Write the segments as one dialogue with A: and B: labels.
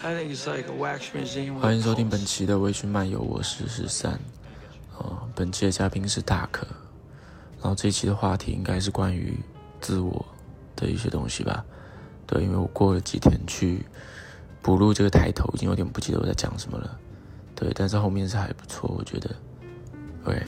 A: 欢迎收听本期的微醺漫游，我是十三。呃，本期的嘉宾是大可。然后这一期的话题应该是关于自我的一些东西吧。对，因为我过了几天去补录这个抬头，已经有点不记得我在讲什么了。对，但是后面是还不错，我觉得。对。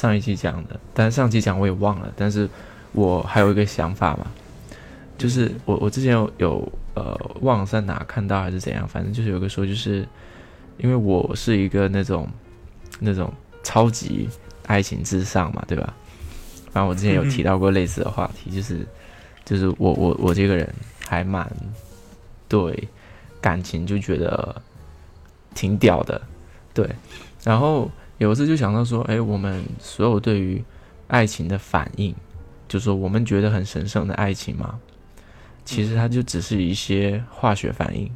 A: 上一期讲的，但上期讲我也忘了，但是我还有一个想法嘛，就是我我之前有有呃忘了在哪看到还是怎样，反正就是有个说，就是因为我是一个那种那种超级爱情至上嘛，对吧？反正我之前有提到过类似的话题，就是就是我我我这个人还蛮对感情就觉得挺屌的，对，然后。有一次就想到说，哎，我们所有对于爱情的反应，就是说我们觉得很神圣的爱情嘛，其实它就只是一些化学反应，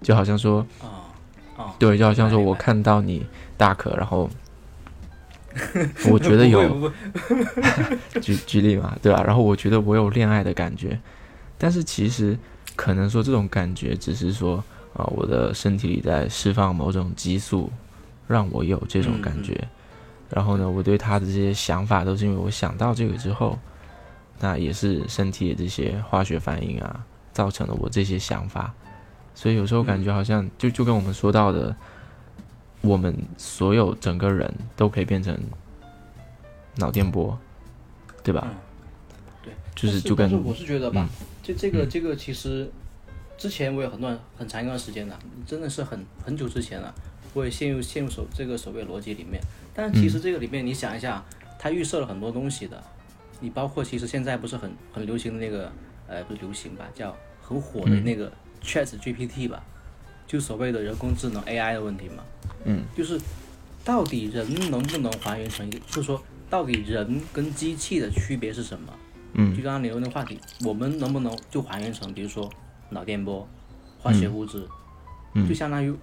A: 就好像说，对，就好像说我看到你大可，然后我觉得有 举举例嘛，对吧？然后我觉得我有恋爱的感觉，但是其实可能说这种感觉只是说啊，我的身体里在释放某种激素。让我有这种感觉，然后呢，我对他的这些想法都是因为我想到这个之后，那也是身体的这些化学反应啊，造成了我这些想法，所以有时候感觉好像就就跟我们说到的，我们所有整个人都可以变成脑电波，对吧？
B: 对，
A: 就是就跟
B: 我是觉得吧，就这个这个其实之前我有很段很长一段时间了，真的是很很久之前了。会陷入陷入所这个所谓逻辑里面，但是其实这个里面你想一下，它预设了很多东西的。你包括其实现在不是很很流行的那个，呃，不是流行吧，叫很火的那个 Chat GPT 吧，就所谓的人工智能 AI 的问题嘛。
A: 嗯。
B: 就是到底人能不能还原成一个，就是说到底人跟机器的区别是什么？
A: 嗯。
B: 就刚刚你问的话题，我们能不能就还原成，比如说脑电波、化学物质，嗯就相当于。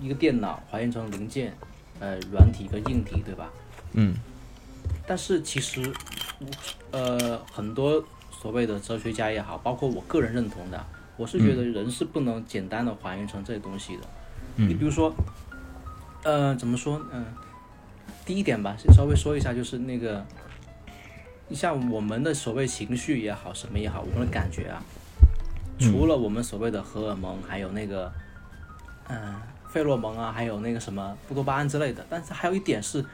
B: 一个电脑还原成零件，呃，软体跟硬体，对吧？
A: 嗯。
B: 但是其实，呃，很多所谓的哲学家也好，包括我个人认同的，我是觉得人是不能简单的还原成这些东西的。
A: 嗯。
B: 你比如说，呃，怎么说？嗯，第一点吧，稍微说一下，就是那个，你像我们的所谓情绪也好，什么也好，我们的感觉啊，除了我们所谓的荷尔蒙，还有那个，嗯。费洛蒙啊，还有那个什么布多巴胺之类的，但是还有一点是，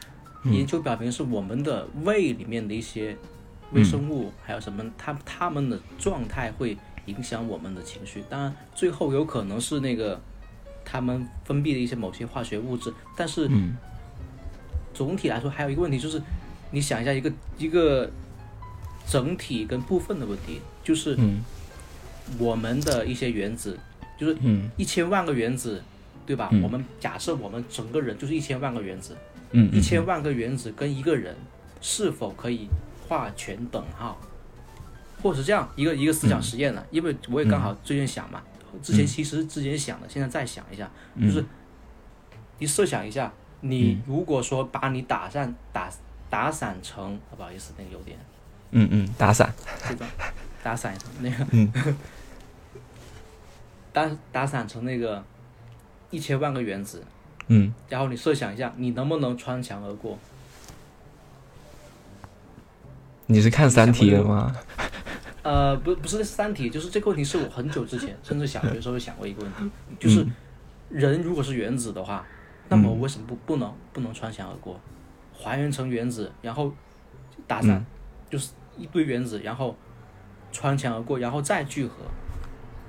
B: 研究表明是我们的胃里面的一些微生物，还有什么，它它们的状态会影响我们的情绪。当然，最后有可能是那个他们分泌的一些某些化学物质，但是总体来说还有一个问题就是，你想一下一个一个整体跟部分的问题，就是我们的一些原子，就是一千万个原子。对吧？我们假设我们整个人就是一千万个原子，
A: 嗯，
B: 一千万个原子跟一个人是否可以画全等号，或者是这样一个一个思想实验呢？因为我也刚好最近想嘛，之前其实之前想的，现在再想一下，就是你设想一下，你如果说把你打散打打散成，不好意思，那个有点，
A: 嗯嗯，打散，
B: 这个打散那个，
A: 嗯，
B: 打打散成那个。一千万个原子，
A: 嗯，
B: 然后你设想一下，你能不能穿墙而过？
A: 你是看《三体》的吗？
B: 呃，不，不是《三体》，就是这个问题是我很久之前，甚至小学时候想过一个问题，就是人如果是原子的话，那么为什么不不能不能穿墙而过？还原成原子，然后打散，就是一堆原子，然后穿墙而过，然后再聚合。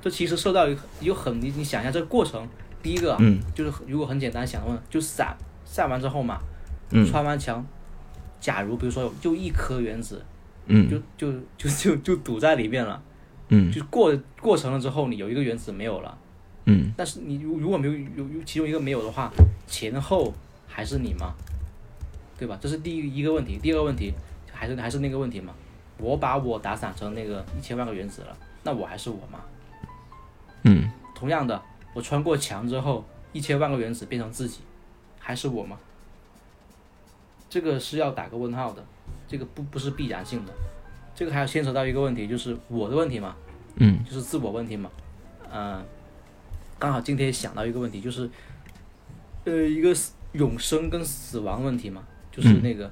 B: 这其实受到一个有很你你想一下这个过程。第一个，
A: 嗯，
B: 就是如果很简单想问，就散散完之后嘛，
A: 嗯，
B: 穿完墙，假如比如说就一颗原子，
A: 嗯，
B: 就就就就就堵在里面了，
A: 嗯，
B: 就过过程了之后，你有一个原子没有了，
A: 嗯，
B: 但是你如如果没有有其中一个没有的话，前后还是你吗？对吧？这是第一一个问题。第二个问题还是还是那个问题嘛？我把我打散成那个一千万个原子了，那我还是我吗？
A: 嗯，
B: 同样的。我穿过墙之后，一千万个原子变成自己，还是我吗？这个是要打个问号的，这个不不是必然性的，这个还要牵扯到一个问题，就是我的问题嘛，
A: 嗯。
B: 就是自我问题嘛，嗯、刚好今天想到一个问题，就是，呃，一个死永生跟死亡问题嘛，就是
A: 嗯。
B: 那个，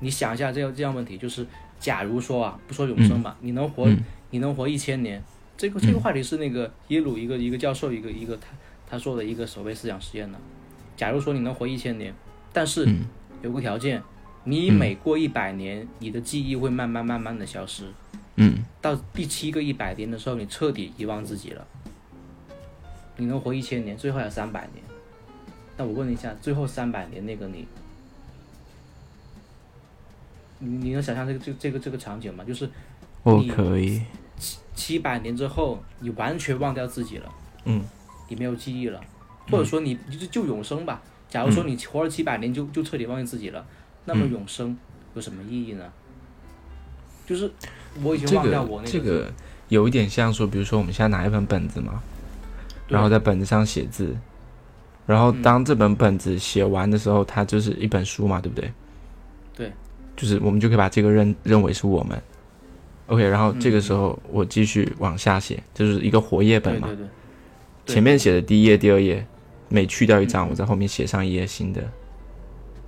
B: 你想一下这样这样问题，就是假如说啊，不说永生吧，你能活，
A: 嗯。
B: 你能活一千年，这个这个话题是那个耶鲁一个一个教授一个一个他他做的一个所谓思想实验的，假如说你能活一千年，但是
A: 嗯
B: 有个条件，你每过一百年，你的记忆会慢慢慢慢的消失。
A: 嗯
B: 到第七个一百年的时候，你彻底遗忘自己了。你能活一千年，最后还有三百年。那我问一下，最后三百年那个你，你你能想象这个这个这个这个场景吗？就是
A: 我可以，
B: 七七百年之后，你完全忘掉自己了，
A: 嗯
B: 你没有记忆了，或者说你就就永生吧。假如说你活了七百年就就彻底忘记自己了，那么永生有什么意义呢？就是我已经忘掉我那
A: 这个有一点像说，比如说我们现在拿一本本子嘛，然后在本子上写字，然后
B: 嗯
A: 当这本本子写完的时候，它就是一本书嘛，对不对？
B: 对，
A: 就是我们就可以把这个认认为是我们。OK，然后这个
B: 嗯
A: 时候我继续往下写，就是一个活页本嘛。
B: 对对对，对
A: 前面写的第一页、第二页，每去掉一张，
B: 嗯
A: 我在后面写上一页新的。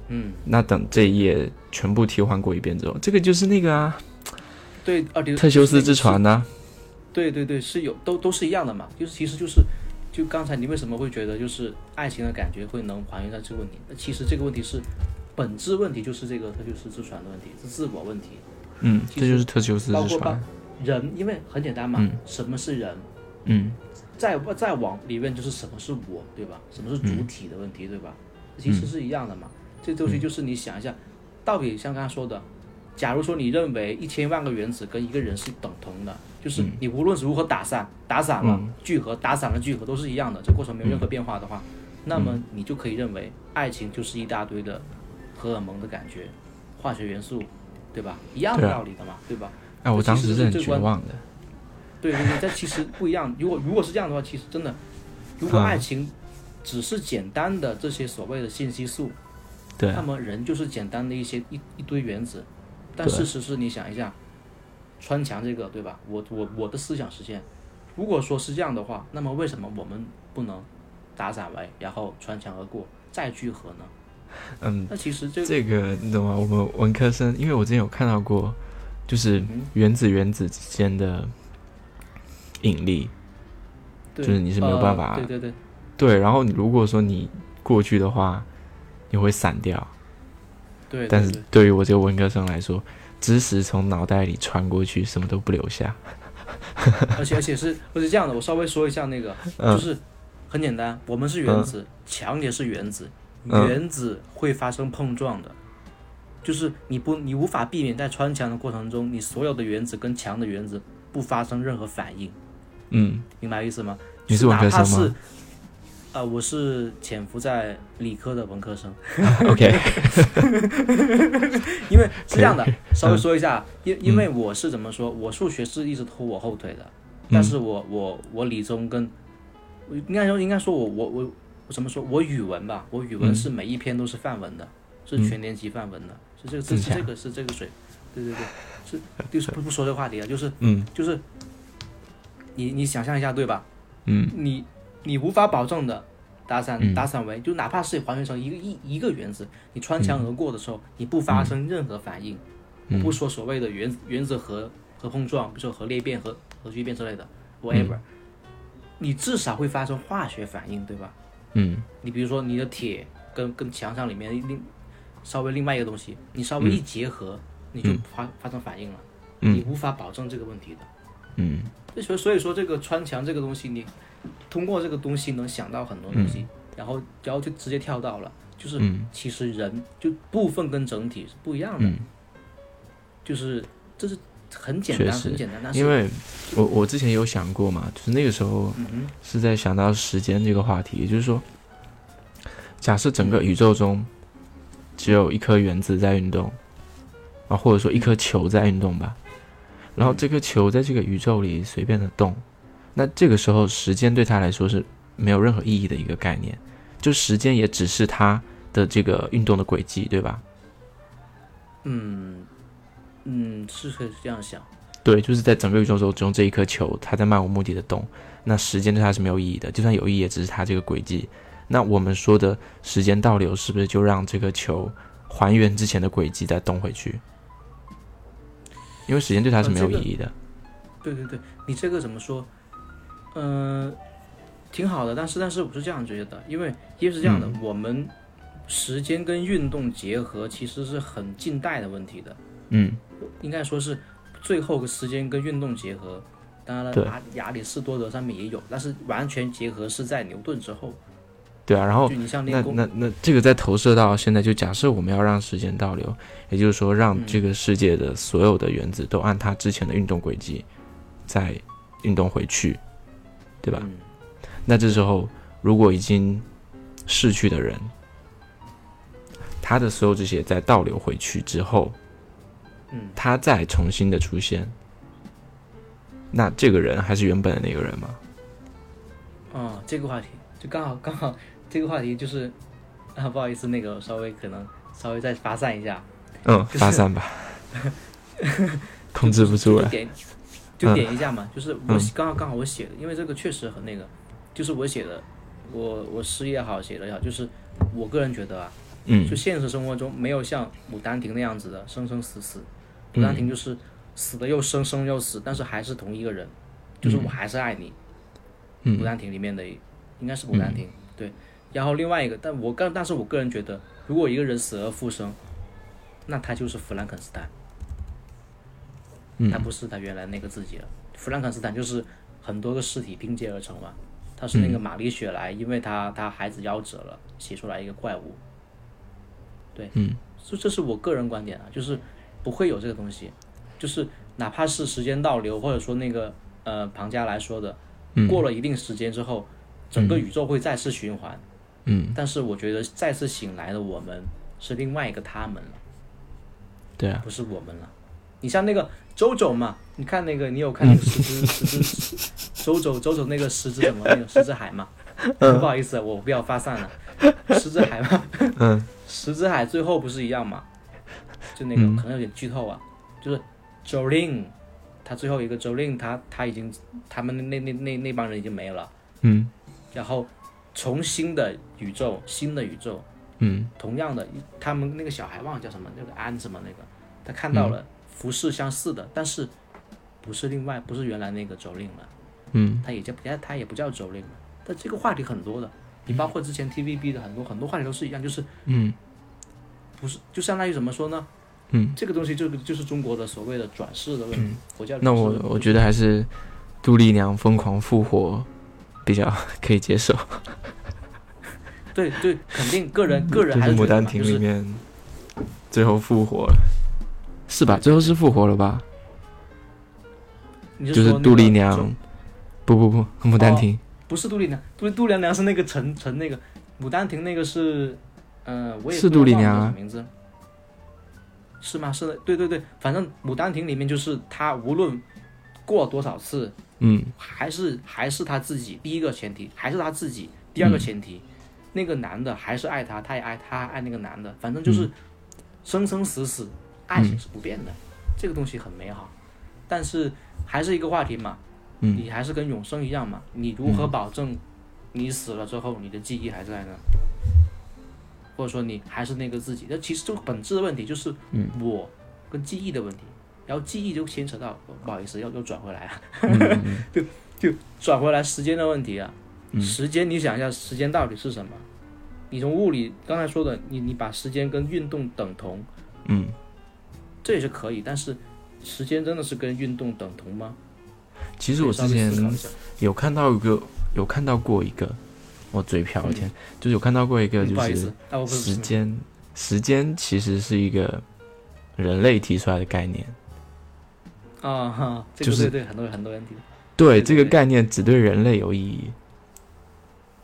B: 嗯，
A: 那等这一页全部替换过一遍之后，这个就是那个啊，
B: 对，
A: 特修斯之船呢、
B: 对对对，是有都都是一样的嘛，就是其实就是，就刚才你为什么会觉得就是爱情的感觉会能还原到这个问题？那其实这个问题是本质问题，就是这个特修斯之船的问题，是自我问题。
A: 嗯，这就是特修斯之船。
B: 人，因为很简单嘛，
A: 嗯
B: 什么是人？
A: 嗯
B: 再再往里面就是什么是我，对吧？什么是主体的问题，对吧？其实是一样的嘛。这东西就是你想一下，到底像刚才说的，假如说你认为一千万个原子跟一个人是等同的，就是你无论如何打散，打散了
A: 嗯
B: 聚合，打散了聚合都是一样的，这过程没有任何变化的话，那么你就可以认为爱情就是一大堆的荷尔蒙的感觉，化学元素，对吧？一样的道理的嘛，对吧？
A: 哎，我当时是很绝望的。
B: 对对对，但其实不一样。如果如果是这样的话，其实真的，如果
A: 嗯
B: 爱情只是简单的这些所谓的信息素，
A: 对啊，
B: 那么人就是简单的一些一一堆原子。但事实是你想一下，穿墙这个对吧？我我我的思想实现，如果说是这样的话，那么为什么我们不能打散为，然后穿墙而过，再聚合呢？
A: 嗯，
B: 那其实这个
A: 这个你懂吗？我们文科生，因为我之前有看到过，就是
B: 嗯
A: 原子原子之间的引力，
B: 对
A: 就是你是没有办法
B: 呃对对对
A: 对。然后你如果说你过去的话，你会散掉。
B: 对，
A: 但是
B: 对
A: 于我这个文科生来说，知识从脑袋里穿过去，什么都不留下。
B: 而且而且是而且这样的，我稍微说一下那个，
A: 嗯
B: 就是很简单，我们是原子，墙也是原子，
A: 嗯
B: 原子会发生碰撞的，就是你不你无法避免在穿墙的过程中，你所有的原子跟墙的原子不发生任何反应，
A: 嗯，
B: 明白意思吗？
A: 你是文科生吗
B: 哪怕是？呃，我是潜伏在理科的文科生，
A: OK，
B: 因为是这样的稍微说一下，因因为我是怎么说，我数学是一直拖我后腿的，但是我我我理综跟，我应该说应该说我我我我怎么说，我语文吧，我语文
A: 嗯。
B: 是每一篇都是范文的，是全年级范文的，是这个这个是这个水，对对对，是就是不不说这个话题了，就是
A: 嗯。
B: 就是，你你想象一下对吧？
A: 嗯。
B: 你你无法保证的打散
A: 嗯。
B: 打散为，就哪怕是还原成一个一一个原子，你穿墙而过的时候，你不发生任何反应，我
A: 嗯。
B: 不说所谓的原原子核核碰撞，比如说核裂变、核核聚变之类的，whatever，、你至少会发生化学反应，对吧？
A: 嗯。
B: 你比如说你的铁跟跟墙上里面另稍微另外一个东西，你稍微一结合，你就发发生反应了，你
A: 嗯
B: 无法保证这个问题的。
A: 嗯。
B: 所以所以说这个穿墙这个东西，你通过这个东西能想到很多东西，然后然后就直接跳到了，就是
A: 嗯。
B: 其实人就部分跟整体是不一样的，
A: 嗯，
B: 就是这是很简单
A: 确实
B: 很简单，但是
A: 因为我我之前有想过嘛，就是那个时候是在想到时间这个话题，也就是说，假设整个宇宙中只有一颗原子在运动，啊，或者说一颗球在运动吧，然后这颗球在这个宇宙里随便的动，那这个时候时间对他来说是没有任何意义的一个概念，就时间也只是它的这个运动的轨迹，对吧？
B: 嗯嗯，是可以这样想。
A: 对，就是在整个宇宙中，只有这一颗球，它在漫无目的的动。那时间对它是没有意义的，就算有意义，也只是它这个轨迹。那我们说的时间倒流，是不是就让这个球还原之前的轨迹再动回去？因为时间对它是没有意义的。
B: 对对对，你这个怎么说？嗯、挺好的，但是但是我是这样觉得，因为因为是这样的，
A: 嗯
B: 我们时间跟运动结合其实是很近代的问题的，
A: 嗯
B: 应该说是最后个时间跟运动结合。当然了，
A: 对
B: 亚亚里士多德上面也有，但是完全结合是在牛顿之后。
A: 对啊，然后那，那那这个再投射到现在，就假设我们要让时间倒流，也就是说，让
B: 嗯
A: 这个世界的所有的原子都按它之前的运动轨迹再运动回去，对吧？
B: 嗯
A: 那这时候，如果已经逝去的人，他的所有这些在倒流回去之后，
B: 嗯，
A: 他再重新的出现，那这个人还是原本的那个人吗？
B: 哦，这个话题就刚好刚好这个话题就是 啊，不好意思，那个稍微可能稍微再发散一下，
A: 嗯，
B: 就是
A: 发散吧，控制不住了。
B: 就 点就点一下嘛，就是我
A: 嗯。
B: 刚好刚好我写的，因为这个确实很那个，就是我写的，我我诗也好写的也好，就是我个人觉得啊，
A: 嗯。
B: 就现实生活中没有像《牡丹亭》那样子的生生死死，《牡丹亭》就是死的又生，生又死，但是还是同一个人，就是我还是爱你。
A: 嗯。
B: 牡丹亭》里面的应该是《牡丹亭》对，然后另外一个，但我个但是我个人觉得，如果一个人死而复生，那他就是弗兰肯斯坦。
A: 嗯。
B: 他不是他原来那个自己了。弗兰肯斯坦就是很多个尸体拼接而成嘛，他是那
A: 嗯。
B: 个玛丽雪莱，因为他他孩子夭折了，写出来一个怪物。对，
A: 嗯，
B: 这这是我个人观点啊，就是不会有这个东西，就是哪怕是时间倒流，或者说那个呃庞加莱说的，
A: 嗯
B: 过了一定时间之后，整个宇宙会再次循环。
A: 嗯，
B: 但是我觉得再次醒来的我们是另外一个他们了，
A: 对啊，
B: 不是我们了。你像那个周周嘛，你看那个，你有看那个十之十之 周周周周那个十之什么那个十之海嘛？不好意思，我不要发散了。十之海嘛，
A: 嗯
B: 十之海最后不是一样嘛？就那个、
A: 嗯。
B: 可能有点剧透啊，就是 Jolin，他最后一个 Jolin，他他已经他们那那那那帮人已经没了，
A: 嗯。
B: 然后从新的宇宙，新的宇宙，
A: 嗯。
B: 同样的，他们那个小孩忘了叫什么，那个安什么那个，他看到了服饰相似的，但是不是另外不是原来那个周令了，
A: 嗯。
B: 他也叫他他也不叫周令了。但这个话题很多的，你包括之前 TVB 的很多很多话题都是一样，就是
A: 嗯。
B: 不是就相当于怎么说呢？
A: 嗯，
B: 这个东西就就是中国的所谓的转世的问题，佛教
A: 那我我觉得还是杜丽娘疯狂复活比较 可以接受。
B: 对对，肯定个人个人还是《牡
A: 丹亭》里面最后复活。了，是吧？最后是复活了吧？
B: 你
A: 就是杜丽娘，不不不，《牡丹亭》
B: 不是杜丽娘，杜杜丽娘是那个陈陈那个，牡丹亭那个是，呃，我也
A: 是杜丽娘啊。
B: 忘了叫什么名字，是吗？是的，对对对，反正牡丹亭里面就是他无论过多少次，
A: 嗯。
B: 还是还是他自己，第一个前提还是他自己，第二个前提，那个男的还是爱他，他也爱他爱那个男的，反正就是生生死死，爱情是不变的，这个东西很美好，但是还是一个话题嘛，
A: 嗯
B: 你还是跟永生一样嘛，你如何保证你死了之后你的记忆还在呢？或者说你还是那个自己？那其实这个本质的问题就是我跟记忆的问题，然后记忆就牵扯到，不好意思，要又转回来了，
A: 嗯
B: 就就转回来时间的问题啊。时间，你想一下，时间到底是什么？你从物理刚才说的，你你把时间跟运动等同，
A: 嗯，
B: 这也是可以，但是时间真的是跟运动等同吗？
A: 其实我之前有看到一个，有看到过一个，我嘴瓢了天，就是有看到过一个，就是时间，时间其实是一个人类提出来的概念。
B: 啊哈，这
A: 就是
B: 个对对，很多很多人提，
A: 对这个概念只对人类有意义，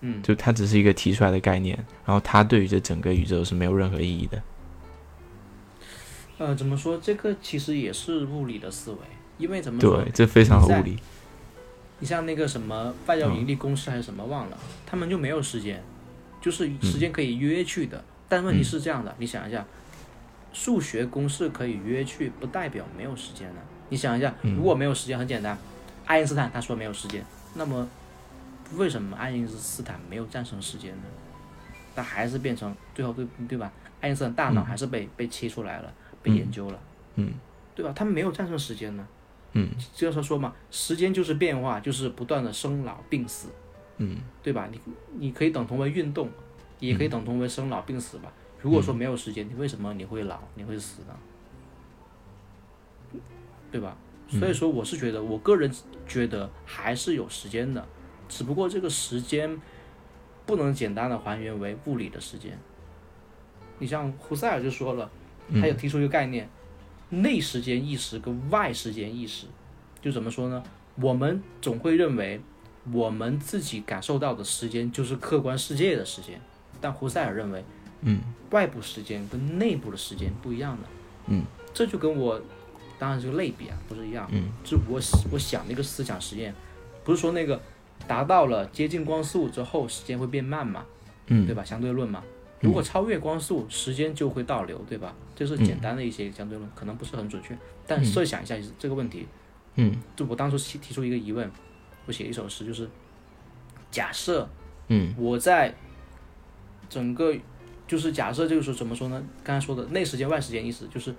B: 嗯，
A: 就它只是一个提出来的概念，然后它对于这整个宇宙是没有任何意义的。
B: 呃，怎么说？这个其实也是物理的思维，因为怎么说
A: 对，？这非常物理。
B: 你像那个什么外
A: 交
B: 盈利公式还是什么忘了，他们就没有时间，就是时间可以约去的。但问题是这样的，你想一下，数学公式可以约去，不代表没有时间呢。你想一下，如果没有时间，很简单，爱因斯坦他说没有时间，那么为什么爱因斯坦没有战胜时间呢？他还是变成最后对对吧？爱因斯坦大脑还是被被切出来了，被研究了，
A: 嗯，
B: 对吧？他没有战胜时间呢。
A: 嗯，
B: 这要说说嘛，时间就是变化，就是不断的生老病死，
A: 嗯，
B: 对吧？你你可以等同为运动，也可以等同为生老病死吧。如果说没有时间，你为什么你会老，你会死呢？对吧？所以说，我是觉得，我个人觉得还是有时间的，只不过这个时间不能简单的还原为物理的时间。你像胡塞尔就说了，他有提出一个概念。内时间意识跟外时间意识，就怎么说呢？我们总会认为我们自己感受到的时间就是客观世界的时间，但胡塞尔认为，
A: 嗯，
B: 外部时间跟内部的时间不一样的，
A: 嗯，
B: 这就跟我当然这个类比啊不是一样，
A: 嗯，
B: 就我我想那个思想实验，不是说那个达到了接近光速之后时间会变慢嘛，
A: 嗯，
B: 对吧？相对论嘛。如果超越光速，时间就会倒流，对吧？这是简单的一些相对论，可能不是很准确。但设想一下这个问题，
A: 嗯，
B: 就我当初提提出一个疑问，我写一首诗，就是假设，
A: 嗯，
B: 我在整个，就是假设就是说怎么说呢？刚才说的内时间外时间意思就是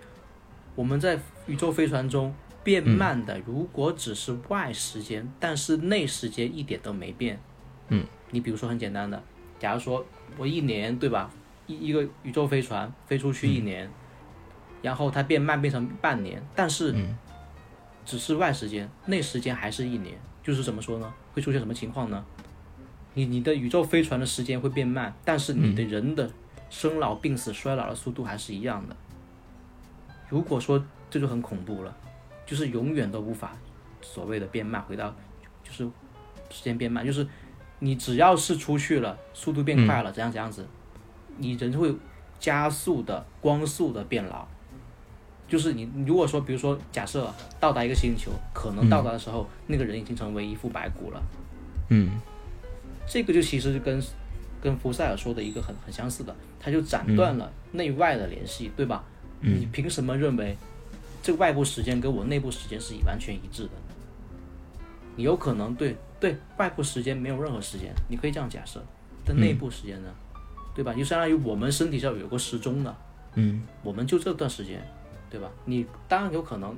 B: 我们在宇宙飞船中变慢的，如果只是外时间，但是内时间一点都没变，
A: 嗯，
B: 你比如说很简单的，假如说。我一年对吧？一一个宇宙飞船飞出去一年，然后它变慢变成半年，但是只是外时间，内时间还是一年。就是怎么说呢？会出现什么情况呢？你你的宇宙飞船的时间会变慢，但是你的人的生老病死衰老的速度还是一样的。如果说这就很恐怖了，就是永远都无法所谓的变慢，回到就是时间变慢，就是。你只要是出去了，速度变快了，怎样怎样子，你人会加速的光速的变老。就是你如果说，比如说假设到达一个星球，可能到达的时候，那个人已经成为一副白骨了。
A: 嗯，
B: 这个就其实跟跟福塞尔说的一个很很相似的，他就斩断了内外的联系，对吧？你凭什么认为这个外部时间跟我内部时间是完全一致的？你有可能对。对外部时间没有任何时间，你可以这样假设，但内部时间呢，对吧？就相当于我们身体上有个时钟的，
A: 嗯，
B: 我们就这段时间，对吧？你当然有可能，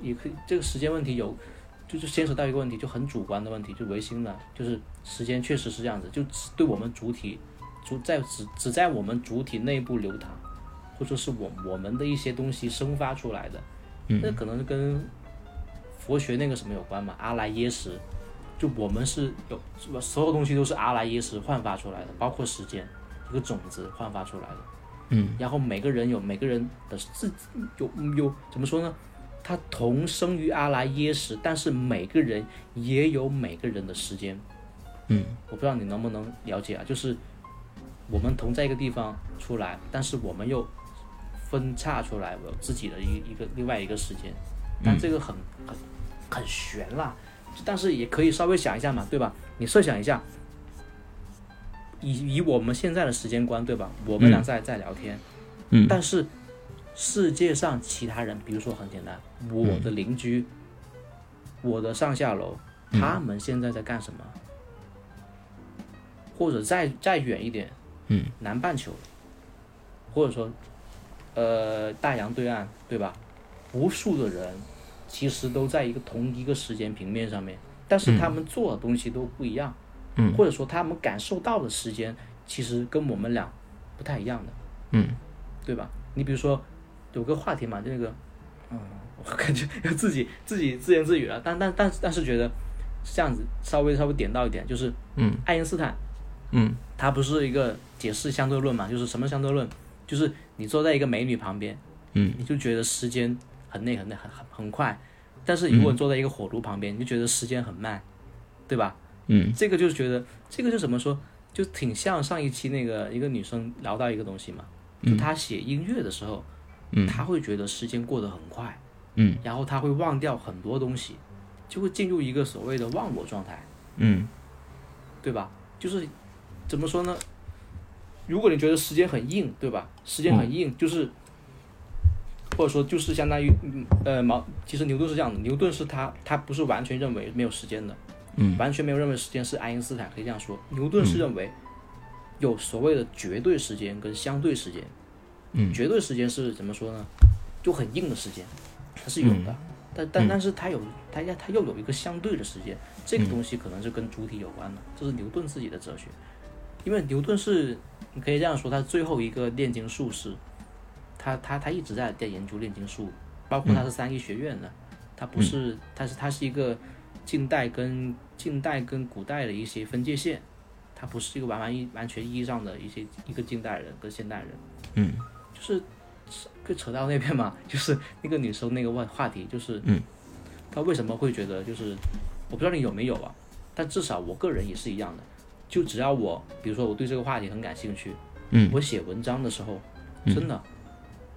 B: 也可以这个时间问题有，就是牵扯到一个问题，就很主观的问题，就唯心的，就是时间确实是这样子，就只对我们主体，主在只只在我们主体内部流淌，或者说是我我们的一些东西生发出来的，那可能跟佛学那个什么有关嘛？阿赖耶识。就我们是有是吧？所有东西都是阿赖耶识焕发出来的，包括时间，一个种子焕发出来的。
A: 嗯。
B: 然后每个人有每个人的自有有怎么说呢？他同生于阿赖耶识，但是每个人也有每个人的时间。
A: 嗯。
B: 我不知道你能不能了解啊？就是我们同在一个地方出来，但是我们又分叉出来，有自己的一一个另外一个时间。但这个很很很悬啦。但是也可以稍微想一下嘛，对吧？你设想一下，以以我们现在的时间观，对吧？我们俩在在聊天，
A: 嗯，
B: 但是世界上其他人，比如说很简单，我的邻居，我的上下楼，他们现在在干什么？或者再再远一点，
A: 嗯，
B: 南半球，或者说，呃，大洋对岸，对吧？无数的人。其实都在一个同一个时间平面上面，但是他们做的东西都不一样，
A: 嗯，
B: 或者说他们感受到的时间其实跟我们俩不太一样的，
A: 嗯，
B: 对吧？你比如说有个话题嘛，就那个，嗯，我感觉要自己 自己自言自语了，但但但但是觉得这样子稍微稍微点到一点，就是，
A: 嗯，
B: 爱因斯坦，
A: 嗯，
B: 他不是一个解释相对论嘛，就是什么相对论，就是你坐在一个美女旁边，
A: 嗯，
B: 你就觉得时间。很累很累很很很快，但是如果坐在一个火炉旁边，你就觉得时间很慢，对吧？
A: 嗯，
B: 这个就是觉得这个就怎么说，就挺像上一期那个一个女生聊到一个东西嘛，就她写音乐的时候，
A: 嗯，
B: 她会觉得时间过得很快，
A: 嗯，
B: 然后她会忘掉很多东西，就会进入一个所谓的忘我状态，
A: 嗯，
B: 对吧？就是怎么说呢？如果你觉得时间很硬，对吧？时间很硬，就是或者说就是相当于嗯呃毛，其实牛顿是这样的，牛顿是他他不是完全认为没有时间的，
A: 嗯。
B: 完全没有认为时间是爱因斯坦可以这样说，牛顿是认为有所谓的绝对时间跟相对时间，
A: 嗯。
B: 绝对时间是怎么说呢？就很硬的时间，它是有的，但但但是它有它要它又有一个相对的时间，这个东西可能是跟主体有关的，这是牛顿自己的哲学，因为牛顿是你可以这样说，他最后一个炼金术士，他他他一直在在研究炼金术，包括他是三一学院的，他不是他是他是一个近代跟近代跟古代的一些分界线，他不是一个完完一完全意义上的一些一个近代人跟现代人，
A: 嗯，
B: 就是就扯到那边嘛，就是那个女生那个问话题，就是
A: 嗯，
B: 她为什么会觉得就是我不知道你有没有啊，但至少我个人也是一样的，就只要我比如说我对这个话题很感兴趣，
A: 嗯。
B: 我写文章的时候，
A: 嗯
B: 真的，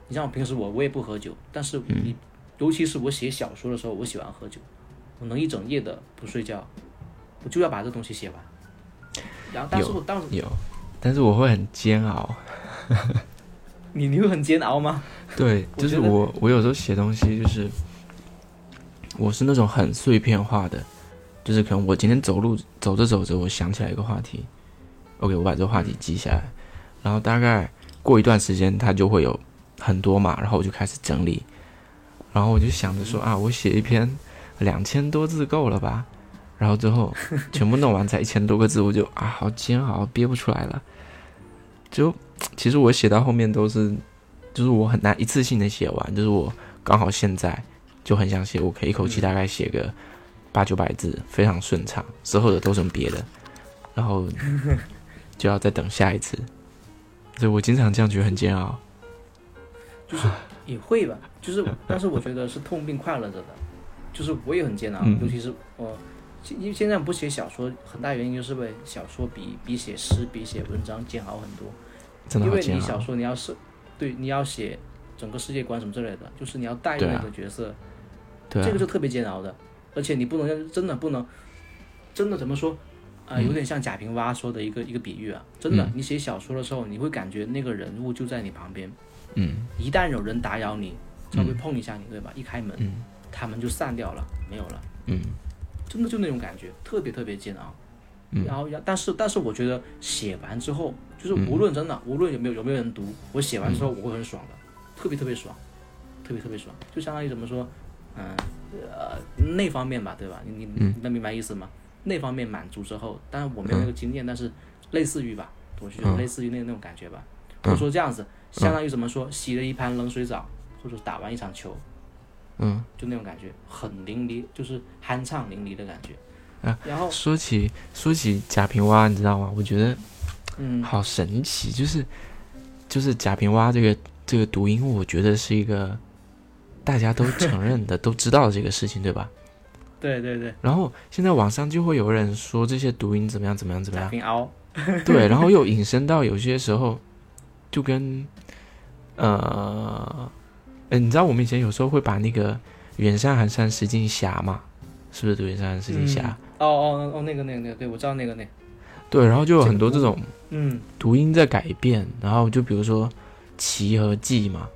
B: 你像我平时我我也不喝酒，但是你、尤其是我写小说的时候，我喜欢喝酒，我能一整夜的不睡觉，我就要把这东西写完。然后，但是我当时
A: 有，但是我会很煎熬。
B: 你你会很煎熬吗？
A: 对，就是
B: 我
A: 我有时候写东西就是，我是那种很碎片化的，就是可能我今天走路走着走着，我想起来一个话题，OK，我把这个话题记下来，然后大概过一段时间它就会有很多嘛，然后我就开始整理，然后我就想着说啊，我写一篇两千多字够了吧，然后最后全部弄完才一千多个字，我就啊好煎熬，憋不出来了，就其实我写到后面都是。就是我很难一次性的写完，就是我刚好现在就很想写，我可以一口气大概写个八九百字，非常顺畅，之后的都成别的，然后就要再等下一次，所以我经常这样觉得很煎熬。
B: 就是也会吧，就是，但是我觉得是痛并快乐着的，就是我也很煎熬，
A: 嗯。
B: 尤其是我，因为现在不写小说，很大原因就是为小说比比写诗比写文章煎熬很多，
A: 真的
B: 因为你小。说你要是对你要写整个世界观什么之类的，就是你要带入
A: 对啊。
B: 那个角色，
A: 对啊，
B: 这个就特别煎熬的，而且你不能真的不能，真的怎么说？啊、有点像贾平凹说的一个一个比喻啊，真的，
A: 嗯。
B: 你写小说的时候，你会感觉那个人物就在你旁边，
A: 嗯。
B: 一旦有人打扰你，稍微碰一下你，对吧？一开门，
A: 嗯
B: 他们就散掉了，没有了，
A: 嗯。
B: 真的就那种感觉，特别特别煎熬。
A: 嗯。
B: 然后，然但是但是我觉得写完之后，就是
A: 嗯
B: 无论真的、无论有没有有没有人读，我写完之后我会很爽的，特别特别爽，特别特别爽，就相当于怎么说，嗯呃那方面吧，对吧？你你能明白意思吗？那方面满足之后，当然我没有那个经验，但是类似于吧，我觉得
A: 嗯。
B: 类似于那那种感觉吧，或者说这样子，相当于怎么说，洗了一盘冷水澡，或者打完一场球，
A: 嗯。
B: 就那种感觉，很淋漓，就是酣畅淋漓的感觉。
A: 啊
B: 然后，
A: 说起说起贾平凹，你知道吗？我觉得
B: 嗯，
A: 好神奇，就是就是贾平凹这个这个读音，我觉得是一个大家都承认的、都知道的这个事情，对吧？
B: 对对对，
A: 然后现在网上就会有人说这些读音怎么样怎么样怎么样，
B: 贾平凹，
A: 对，然后又引申到有些时候就跟呃，呃你知道我们以前有时候会把那个远山寒山石径斜嘛，是不是读远山寒石径斜？
B: 嗯哦哦哦，那个那个那个，对我知道那个那个，
A: 对，然后就有很多
B: 这
A: 种
B: 嗯，
A: 读音在改变，然后就比如说奇和记嘛，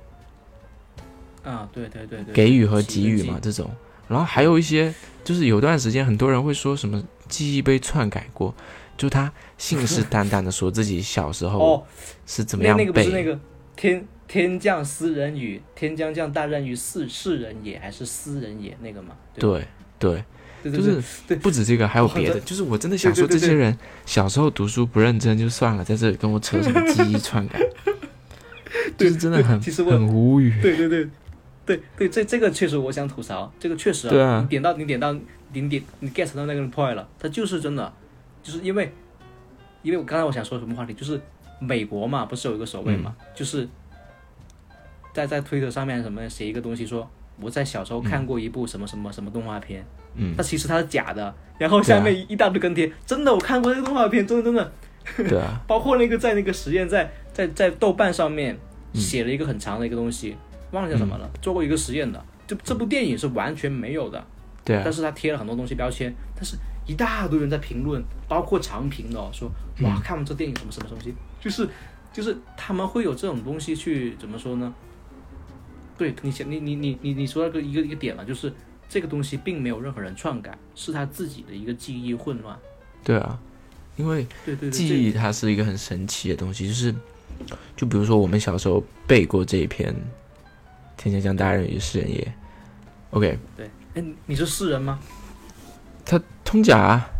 B: 啊，对对对对，
A: 给予和给予嘛这种，然后还有一些就是有段时间很多人会说什么记忆被篡改过，就他信誓旦旦的说自己小时候
B: 哦，
A: 是怎么样
B: 那那个不，是那个天天降斯人语，天将降大任于世世人也，还是斯人也那个嘛？
A: 对对，
B: 对。
A: 就是
B: 对
A: 不止这个，还有别的，就是我真的想说这些人小时候读书不认真就算了，在这里跟我扯什么记忆篡改，就是真的很
B: 其实我
A: 很无语，
B: 对对对，对对，这这个确实我想吐槽，这个确实、
A: 对啊。
B: 你点到你点到你点你 get 到那个 point 了，他就是真的，就是因为因为我刚才我想说什么话题，就是美国嘛，不是有一个所谓嘛，就是在在推特上面什么写一个东西说。我在小时候看过一部什么什么什么动画片，
A: 嗯。
B: 那、，其实它是假的，然后下面一大堆跟帖，真的我看过那个动画片，真的真的，
A: 对啊，
B: 包括那个在那个实验在在在豆瓣上面
A: 嗯。
B: 写了一个很长的一个东西，忘了叫什么了，做过一个实验的。就这部电影是完全没有的，
A: 对啊。
B: 但，是他贴了很多东西标签，但是一大堆人在评论，包括长评的、哦、说哇，看完这电影什么什么东西，就是就是他们会有这种东西去怎么说呢？对你想你你你你你说那个一个一个点了，就是这个东西并没有任何人篡改，是他自己的一个记忆混乱。
A: 对啊，因为记忆它是一个很神奇的东西，就是就比如说我们小时候背过这一篇《天将降大任于斯人也》，OK，
B: 对，哎，你是诗人吗？
A: 他通假啊。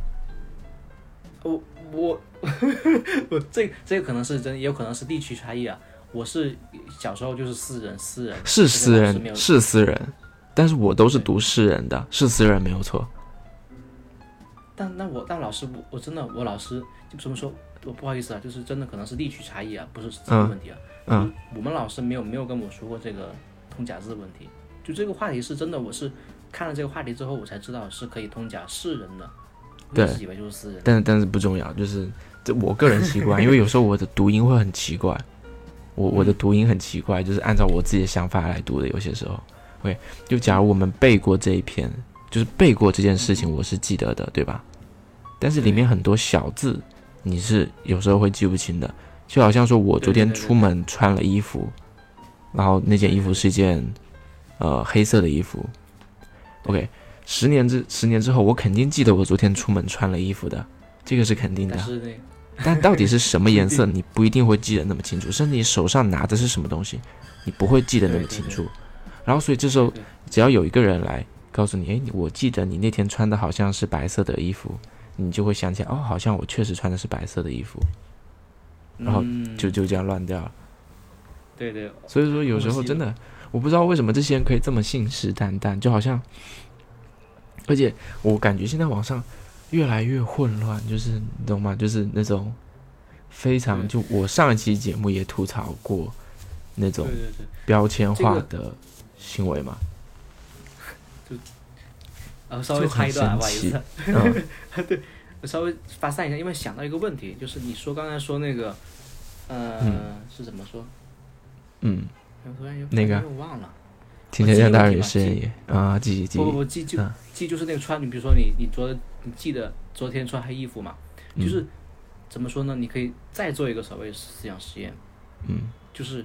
B: 我我我这这个可能是真，也有可能是地区差异啊。我是小时候就是私人，私人
A: 是私人是私人，但是我都是读诗人的，是私人没有错。
B: 但那我但老师我我真的我老师就这么说，我不好意思啊，就是真的可能是地区差异啊，不是这个问题啊。
A: 嗯，
B: 我们老师没有没有跟我说过这个通假字的问题，就这个话题是真的，我是看了这个话题之后，我才知道是可以通假是人的。
A: 对，
B: 以为就是
A: 但但是不重要，就是这我个人习惯，因为有时候我的读音会很奇怪，我我的读音很奇怪，就是按照我自己的想法来读的，有些时候会。就假如我们背过这一篇，就是背过这件事情，我是记得的，对吧？但是里面很多小字，你是有时候会记不清的，就好像说我昨天出门穿了衣服，然后那件衣服是一件呃黑色的衣服，OK。十年之十年之后，我肯定记得我昨天出门穿了衣服的，这个是肯定的。但到底是什么颜色，你不一定会记得那么清楚。甚至你手上拿的是什么东西，你不会记得那么清楚。然后，所以这时候只要有一个人来告诉你，哎，我记得你那天穿的好像是白色的衣服，你就会想起来，哦，好像我确实穿的是白色的衣服。然后就就这样乱掉了。
B: 对对。
A: 所以说，有时候真的，我不知道为什么这些人可以这么信誓旦旦，就好像。而且我感觉现在网上越来越混乱，就是你懂吗？就是那种非常就我上一期节目也吐槽过那种标签化的行为嘛。
B: 就呃稍微插一段，不好意思。嗯，对，稍微发散一下，因为想到一个问题，就是你说刚才说那个呃是怎么说？
A: 嗯，
B: 我突然又
A: 那个。
B: 我忘了。
A: 天天大人的声音。啊，记记
B: 不不不记就记就是那个穿，你比如说你你昨你记得昨天穿黑衣服嘛，就是怎么说呢？你可以再做一个所谓思想实验，
A: 嗯，
B: 就是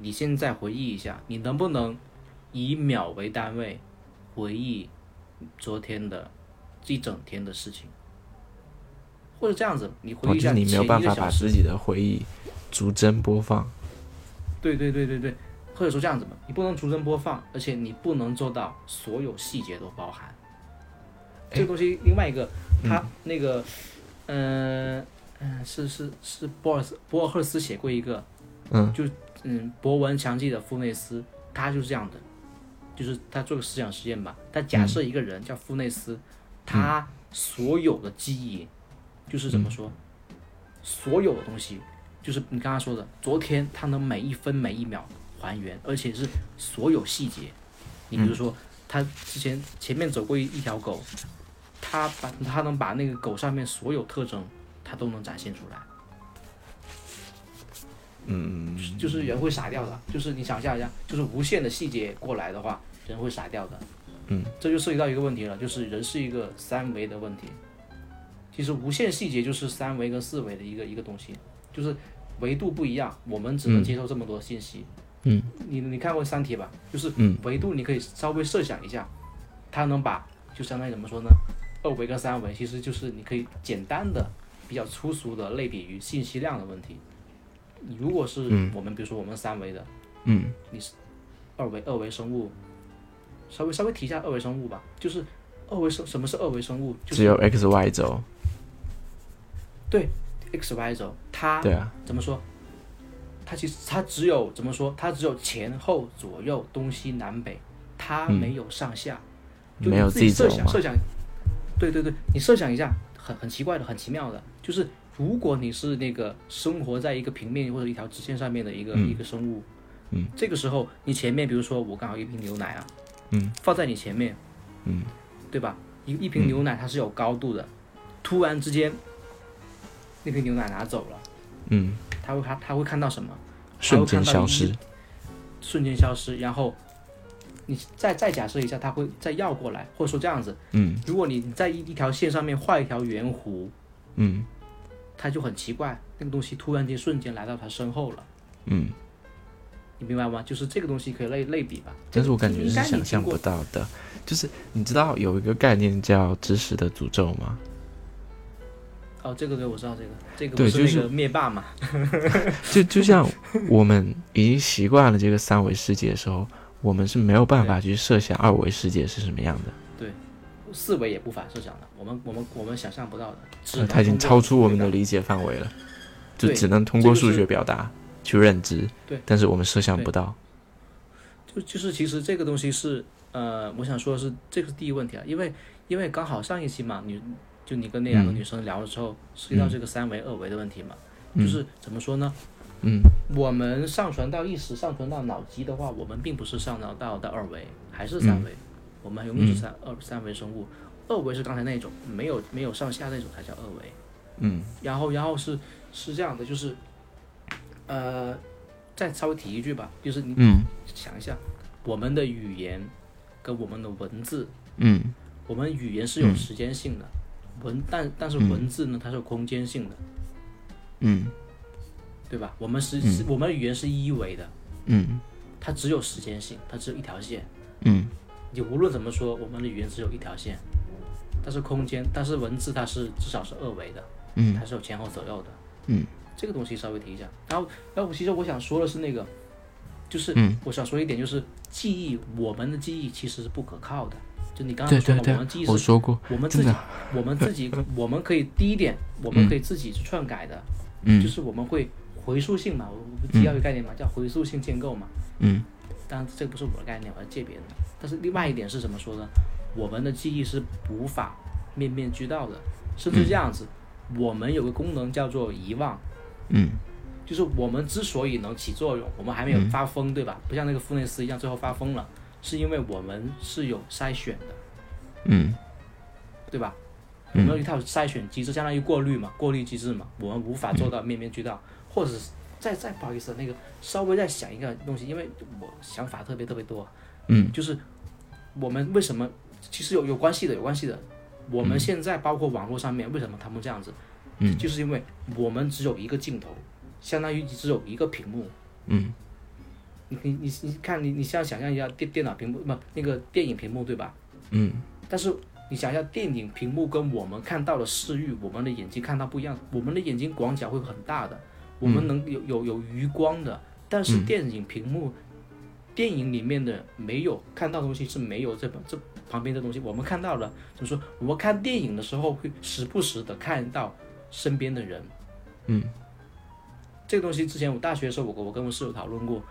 B: 你现在回忆一下，你能不能以秒为单位回忆昨天的一整天的事情，或者这样子，你回忆一下
A: 你没有办法把自己的回忆逐帧播放，
B: 对对对对对。或者说这样子嘛，你不能逐帧播放，而且你不能做到所有细节都包含。这个东西，另外一个，他那个，嗯嗯，是是是，博尔斯博尔赫斯写过一个，
A: 嗯，
B: 就嗯，博闻强记的富内斯，他就是这样的，就是他做个思想实验吧，他假设一个人叫富内斯，他所有的记忆，就是怎么说，所有的东西，就是你刚刚说的，昨天他能每一分每一秒。还原，而且是所有细节。你比如说，他之前前面走过一一条狗，他把他能把那个狗上面所有特征，他都能展现出来。
A: 嗯，
B: 就是人会傻掉的。就是你想象一下，就是无限的细节过来的话，人会傻掉的。
A: 嗯，
B: 这就涉及到一个问题了，就是人是一个三维的问题。其实无限细节就是三维跟四维的一个一个东西，就是维度不一样，我们只能接受这么多信息。
A: 嗯，
B: 你你看过《三体》吧？就是维度，你可以稍微设想一下，它能把就相当于怎么说呢？二维跟三维其实就是你可以简单的、比较粗俗的类比于信息量的问题。你如果是我们，比如说我们三维的，
A: 嗯，
B: 你是二维二维生物，稍微稍微提一下二维生物吧，就是二维生什么是二维生物？
A: 只有 x y 轴。
B: 对，x y 轴，它
A: 对啊，
B: 怎么说？它其实它只有怎么说？它只有前后左右东西南北，它没有上下。
A: 没有
B: 自己设想设想。对对对，你设想一下，很很奇怪的，很奇妙的，就是如果你是那个生活在一个平面或者一条直线上面的一个一个生物，
A: 嗯，
B: 这个时候你前面比如说我刚好一瓶牛奶啊，
A: 嗯，
B: 放在你前面，
A: 嗯，
B: 对吧？一一瓶牛奶它是有高度的，突然之间那瓶牛奶拿走了，
A: 嗯。
B: 他会看，他会看到什么？
A: 瞬间消失。
B: 瞬间消失，然后你再再假设一下，他会再绕过来，或者说这样子。
A: 嗯。
B: 如果你在一一条线上面画一条圆弧，
A: 嗯，
B: 他就很奇怪，那个东西突然间瞬间来到他身后了，
A: 嗯，
B: 你明白吗？就是这个东西可以类类比吧。
A: 但是我感觉是想象不到的。就是你知道有一个概念叫知识的诅咒吗？
B: 哦，这个对我知道这个，这个
A: 对就是
B: 那个灭霸嘛？
A: 就就像我们已经习惯了这个三维世界的时候，我们是没有办法去设想二维世界是什么样的。
B: 对四维也无法设想的，我们我们我们想象不到的，
A: 它已经超出我们的理解范围了，就只能通过数学表达去认知。
B: 对，
A: 但是我们设想不到。
B: 就就是其实这个东西是呃，我想说的是这个是第一问题啊，因为因为刚好上一期嘛，你就你跟那两个
A: 嗯。
B: 女生聊了之后，涉及到这个三维、二维的问题嘛，
A: 嗯。
B: 就是怎么说呢？
A: 嗯。
B: 我们上传到意识、上传到脑机的话，我们并不是上传到的二维，还是三维，我们永远是三、二三维生物。二维是刚才那种没有没有上下那种才叫二维。
A: 嗯。
B: 然后然后是是这样的，就是呃，再稍微提一句吧，就是你
A: 嗯。
B: 想一下，我们的语言跟我们的文字，
A: 嗯。
B: 我们语言是有时间性的，文但但是文字呢，它是有空间性的，
A: 嗯
B: 对吧？我们是、是我们的语言是一维的，
A: 嗯
B: 它只有时间性，它只有一条线。
A: 嗯
B: 你无论怎么说，我们的语言只有一条线，但是空间，但是文字它是至少是二维的，
A: 嗯
B: 它是有前后左右的。
A: 嗯，
B: 这个东西稍微提一下。然后，然后其实我想说的是那个，就是
A: 嗯
B: 我想说一点就是记忆，我们的记忆其实是不可靠的。就你刚刚说了，
A: 对
B: 我们记忆，是
A: 我说过，
B: 我们自己，我们自己，我们可以第一点，我们可以自己去篡改的，
A: 嗯
B: 就是我们会回溯性嘛，我我不提到一个概念嘛，叫回溯性建构嘛。
A: 嗯
B: 当然这个不是我的概念，我要借别人的。但是另外一点是怎么说呢？我们的记忆是无法面面俱到的，甚至这样子，我们有个功能叫做遗忘，
A: 嗯
B: 就是我们之所以能起作用，我们还没有发疯，对吧？不像那个富内斯一样最后发疯了，是因为我们是有筛选的，
A: 嗯
B: 对吧？我们有一套筛选机制，相当于过滤嘛，过滤机制嘛，我们无法做到面面俱到，或者是再再不好意思，那个稍微再想一个东西，因为我想法特别特别多，
A: 嗯
B: 就是我们为什么其实有有关系的，有关系的。我们现在包括网络上面，为什么他们这样子？
A: 嗯，
B: 就是因为我们只有一个镜头，相当于只有一个屏幕。
A: 嗯
B: 你你你你看你你现在想象一下电电脑屏幕不那个电影屏幕对吧？
A: 嗯
B: 但是你想一下电影屏幕跟我们看到的视域，我们的眼睛看到不一样，我们的眼睛广角会很大的，我们能有有有余光的，但是电影屏幕。电影里面的没有看到的东西是没有这本这旁边的东西，我们看到了，怎么说？我们看电影的时候会时不时的看到身边的人，
A: 嗯，
B: 这个东西之前我大学的时候，我我跟我室友讨论过，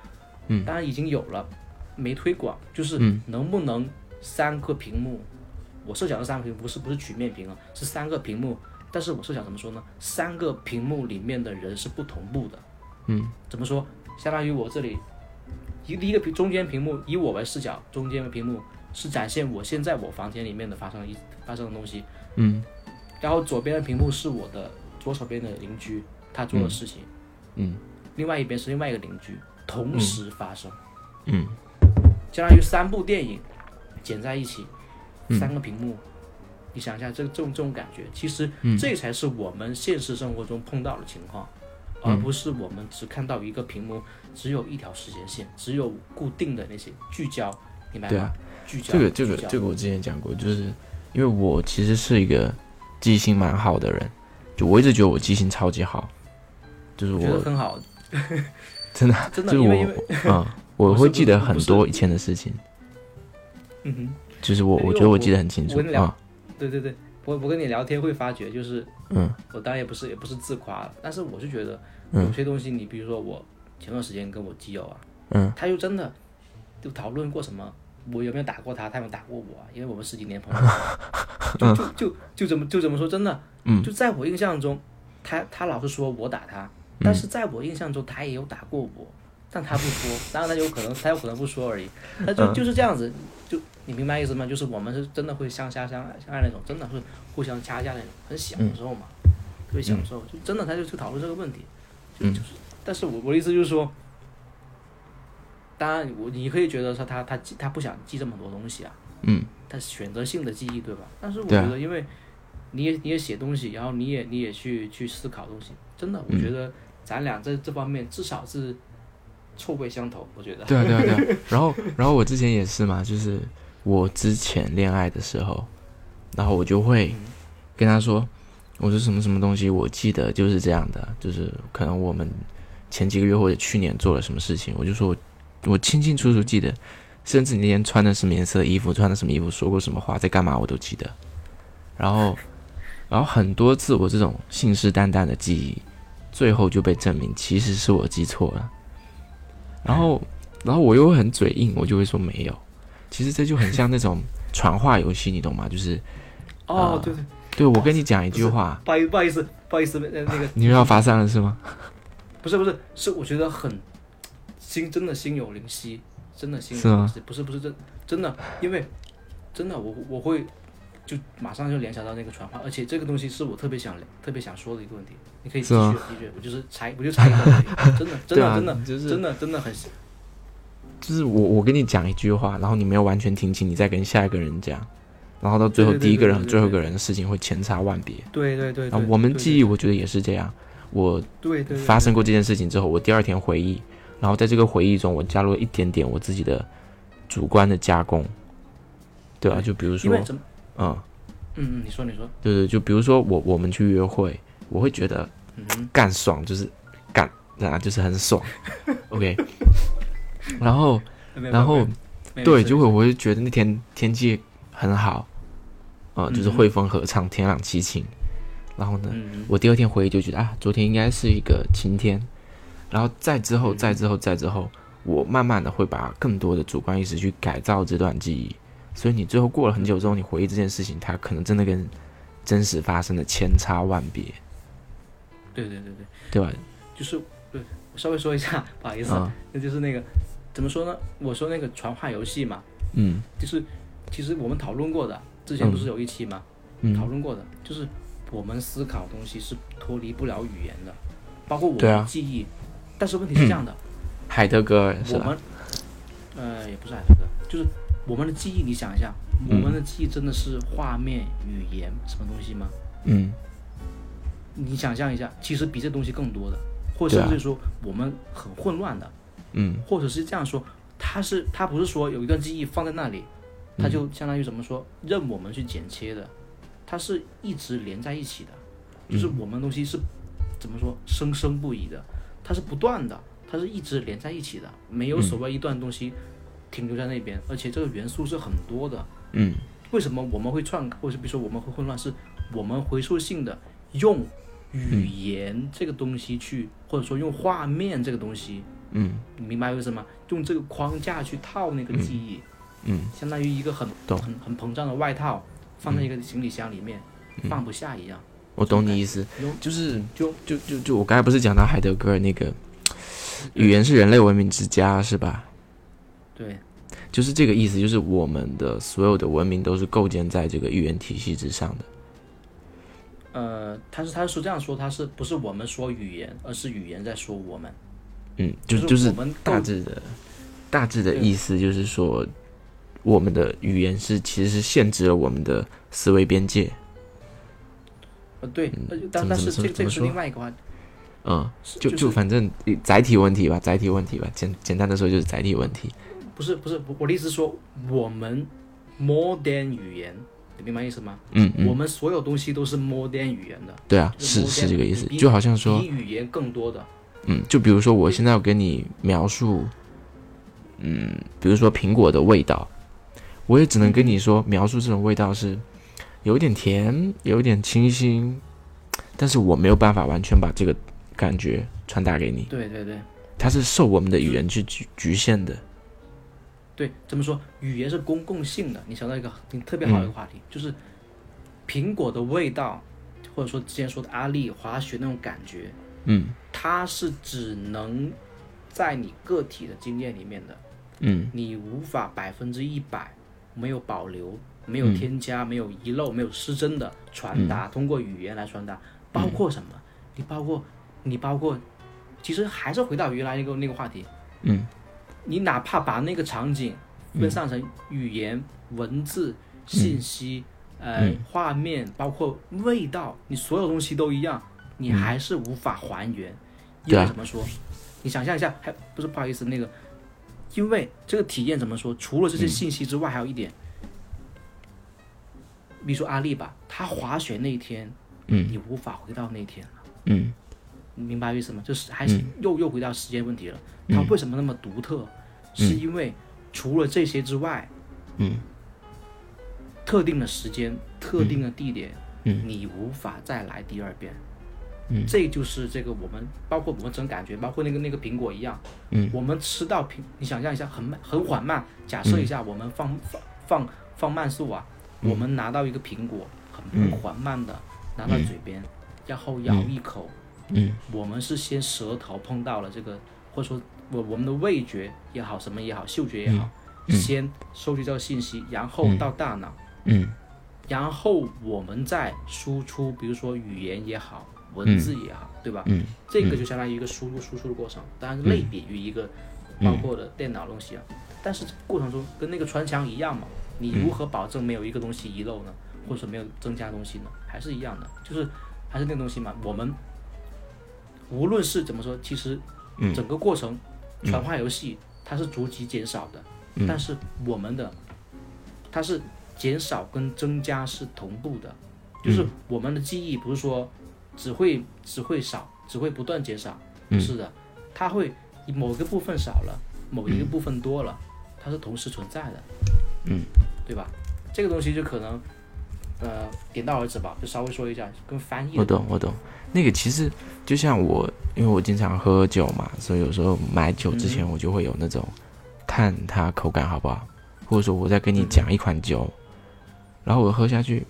A: 嗯，
B: 当然已经有了，没推广，就是
A: 嗯。
B: 能不能三个屏幕，我设想的三个屏幕不是不是曲面屏啊，是三个屏幕，但是我设想怎么说呢？三个屏幕里面的人是不同步的，
A: 嗯，
B: 怎么说？相当于我这里一第一个屏中间屏幕以我为视角，中间的屏幕是展现我现在我房间里面的发生的一发生的东西，
A: 嗯。
B: 然后左边的屏幕是我的左手边的邻居他做的事情，
A: 嗯。
B: 另外一边是另外一个邻居同时发生，
A: 嗯。
B: 相当于三部电影剪在一起，
A: 嗯。
B: 三个屏幕，你想一下这这种这种感觉，其实
A: 嗯。
B: 这才是我们现实生活中碰到的情况，
A: 嗯。
B: 而不是我们只看到一个屏幕，只有一条时间线，只有固定的那些聚焦，明白吗？
A: 对啊。
B: 聚焦
A: 这个这个这个我之前讲过，就是因为我其实是一个记性蛮好的人，就我一直觉得我记性超级好，就是
B: 我觉得很好，
A: 真的
B: 真的，
A: 就是我
B: 因为
A: 嗯，我会记得很多以前的事情，
B: 嗯哼。
A: 就是我我觉得我
B: 我
A: 记得很清楚
B: 对对对，我我跟你聊天会发觉，就是
A: 嗯。
B: 我当然也不是也不是自夸了，但是我是觉得
A: 嗯。
B: 有些东西，你比如说我前段时间跟我基友啊，
A: 嗯。
B: 他就真的就讨论过什么，我有没有打过他，他有没有打过我啊？因为我们十几年朋友，就就就就怎么就怎么说，真的，
A: 嗯。
B: 就在我印象中，他他老是说我打他，但是在我印象中他也有打过我，但他不说，当然他有可能他有可能不说而已，他就就是这样子，就你明白意思吗？就是我们是真的会相杀相爱相爱那种，真的会互相掐架那种，很享受嘛，特别享受，就真的他就去讨论这个问题，就
A: 嗯。
B: 就是，但是我我的意思就是说。当然，我你可以觉得说他他记他不想记这么多东西啊，
A: 嗯。
B: 他选择性的记忆，对吧？但是我觉得，因为你也你也写东西，然后你也你也去去思考东西，真的，我觉得咱俩在这方面至少是臭味相投，我觉得。
A: 对啊，对啊，对啊。然后，然后我之前也是嘛，就是我之前恋爱的时候，然后我就会跟他说，我说什么什么东西，我记得就是这样的，就是可能我们前几个月或者去年做了什么事情，我就说我我清清楚楚记得，甚至你那天穿的什么颜色的衣服，穿的什么衣服，说过什么话，在干嘛，我都记得。然后，然后很多次我这种信誓旦旦的记忆，最后就被证明其实是我记错了。然后，然后我又很嘴硬，我就会说没有。其实这就很像那种传话游戏，你懂吗？就是，
B: 哦，对对，
A: 对我跟你讲一句话，
B: 不好意思，不好意思，不好意思，那那个
A: 你又要发散了是吗？
B: 不是不是，是我觉得很心真的心有灵犀，真的心有灵犀，不是不是真真的，因为真的我我会就马上就联想到那个传话，而且这个东西是我特别想特别想说的一个问题，你可以继续继续，我就是猜我就猜一个而已，真的真的真的
A: 就是
B: 真的真的很
A: 就是我我跟你讲一句话，然后你没有完全听清，你再跟下一个人讲，然后到最后第一个人和最后一个人的事情会千差万别。
B: 对对对
A: 我们记忆，我觉得也是这样。我
B: 对对对
A: 发生过这件事情之后，我第二天回忆，然后在这个回忆中，我加入了一点点我自己的主观的加工，对吧、
B: 对
A: 就比如说嗯，
B: 嗯嗯，你说你说，
A: 对对，就比如说我我们去约会，我会觉得
B: 嗯
A: 干爽就是干啊，就是很爽，OK。然后然后对，就会我会觉得那天天气很好，呃，就是
B: 嗯
A: 汇风合唱，天朗气清。然后呢，
B: 嗯嗯
A: 我第二天回忆就觉得啊，昨天应该是一个晴天，然后再之后，
B: 嗯
A: 再之后，再之后，我慢慢的会把更多的主观意识去改造这段记忆，所以你最后过了很久之后，你回忆这件事情，它可能真的跟真实发生的千差万别，
B: 对对对对。
A: 对吧？
B: 就是对，我稍微说一下，不好意思，那就是那个怎么说呢？我说那个传话游戏嘛，
A: 嗯
B: 就是其实我们讨论过的，之前不是有一期嘛，讨
A: 嗯，
B: 论过的，就是我们思考东西是脱离不了语言的，包括我们的记忆。但是问题是这样的，
A: 海德格尔？
B: 我们呃也不是海德格尔，就是我们的记忆，你想一下，我们的记忆真的是画面、语言什么东西吗？
A: 嗯。
B: 你想象一下，其实比这东西更多的，或者甚至说我们很混乱的。
A: 嗯。
B: 或者是这样说，它是它不是说有一段记忆放在那里，它就相当于怎么说任我们去剪切的，它是一直连在一起的，就是我们东西是怎么说生生不已的，它是不断的，它是一直连在一起的，没有所谓一段东西停留在那边，而且这个元素是很多的。
A: 嗯
B: 为什么我们会篡，或者比如说我们会混乱，是我们回溯性的用语言这个东西去，或者说用画面这个东西。
A: 嗯
B: 你明白为什么？用这个框架去套那个记忆，
A: 嗯，
B: 相当于一个很很很膨胀的外套，放在一个行李箱里面，
A: 嗯
B: 放不下一样。
A: 我懂你意思
B: 有，
A: 就是
B: 就
A: 就就就我刚才不是讲到海德格尔那个语言是人类文明之家是吧？
B: 对，
A: 就是这个意思，就是我们的所有的文明都是构建在这个语言体系之上的。
B: 呃，他是他是说这样说，他是不是我们说语言，而是语言在说我们？
A: 嗯，就
B: 就
A: 就是
B: 我们
A: 大致的大致的意思就是说，我们的语言是其实是限制了我们的思维边界。
B: 呃，对，呃
A: 怎
B: 但但
A: 么怎么说
B: 是这这个是
A: 怎么说
B: 另外一个话题，
A: 嗯，就
B: 就
A: 就是反正载体问题吧，载体问题吧，简简单的说就是载体问题。
B: 不是不是，我我的意思是说，我们 more than 语言，你明白意思吗？
A: 嗯嗯，
B: 我们所有东西都是 more than 语言的，
A: 对啊，
B: 是
A: 是这个意思，就好像说
B: 比，语言更多的。
A: 嗯，就比如说我现在要跟你描述，嗯，比如说苹果的味道，我也只能跟你说描述这种味道是有一点甜，有一点清新，但是我没有办法完全把这个感觉传达给你，
B: 对对对。
A: 它是受我们的语言去局局限的。
B: 对，怎么说？语言是公共性的。你想到一个你特别好的
A: 嗯
B: 一个话题，就是苹果的味道，或者说之前说的阿丽滑雪那种感觉，
A: 嗯
B: 它是只能在你个体的经验里面的，
A: 嗯
B: 你无法百分之一百没有保留、没有
A: 嗯
B: 添加、没有遗漏、没有失真的传达，通过语言来传达，包括什么？你包括你包括，其实还是回到原来那个那个话题，
A: 嗯
B: 你哪怕把那个场景分散成语言、文字、信息、呃，画面包括味道，你所有东西都一样，你还是无法还原。因为怎么说？你想象一下，还不是不好意思那个，因为这个体验怎么说？除了这些信息之外，还有一点，比如说阿丽吧，她滑雪那一天，
A: 嗯，
B: 你无法回到那天了，
A: 嗯，
B: 你明白意思吗？就是还是又又回到时间问题了。它为什么那么独特？是因为除了这些之外，
A: 嗯，
B: 特定的时间、特定的地点，
A: 嗯，
B: 你无法再来第二遍。
A: 嗯，
B: 这就是这个我们，包括我们这种感觉，包括那个那个苹果一样，
A: 嗯，
B: 我们吃到苹，你想象一下，很慢，很缓慢。假设一下，我们放放放放慢速啊，我们拿到一个苹果，很很缓慢的拿到嘴边，然后咬一口，
A: 嗯，
B: 我们是先舌头碰到了这个，或者说我我们的味觉也好，什么也好，嗅觉也好，先收集这个信息，然后到大脑，
A: 嗯，
B: 然后我们再输出，比如说语言也好。文字也好，对吧？
A: 嗯，
B: 这个就相当于一个输入输出的过程，当然类比于一个包括的电脑东西啊。但是过程中跟那个穿墙一样嘛，你如何保证没有一个东西遗漏呢？或者说没有增加东西呢？还是一样的，就是还是那个东西嘛。我们无论是怎么说，其实整个过程传话游戏它是逐级减少的，但是我们的它是减少跟增加是同步的，就是我们的记忆不是说。只会只会少，只会不断减少，不是的，它会某个部分少了，某一个部分多了，它是同时存在的，
A: 嗯，
B: 对吧？这个东西就可能，呃，点到为止吧，就稍微说一下跟翻译。
A: 我懂，我懂。那个其实就像我，因为我经常喝酒嘛，所以有时候买酒之前我就会有那种看它口感好不好，或者说我在跟你讲一款酒，然后我喝下去，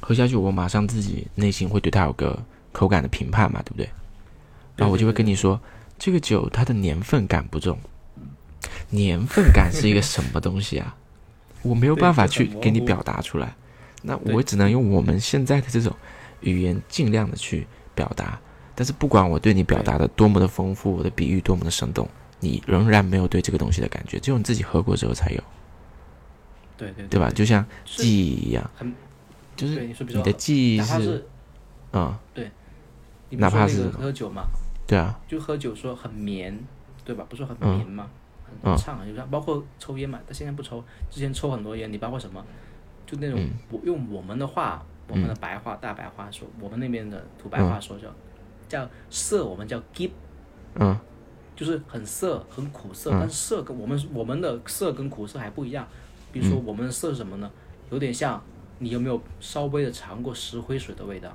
A: 喝下去，我马上自己内心会对它有个。口感的评判嘛，对不对？然后我就会跟你说，这个酒它的年份感不重。年份感是一个什么东西啊？我没有办法去给你表达出来。那我只能用我们现在的这种语言尽量的去表达。但是不管我对你表达的多么的丰富，我的比喻多么的生动，你仍然没有对这个东西的感觉，只有你自己喝过之后才有。
B: 对对
A: 对吧？就像记忆一样，就是你的记忆
B: 是，
A: 嗯，
B: 对。
A: 哪怕是
B: 喝酒嘛，
A: 对啊，
B: 就喝酒说很绵，对吧？不是很绵嘛，很畅，就像包括抽烟嘛，他现在不抽，之前抽很多烟。你包括什么，就那种我用我们的话，我们的白话大白话说，我们那边的土白话说叫叫涩，我们叫 give，
A: 嗯，
B: 就是很涩，很苦涩。但是涩跟我们我们的涩跟苦涩还不一样。比如说我们的涩是什么呢？有点像你有没有稍微的尝过石灰水的味道？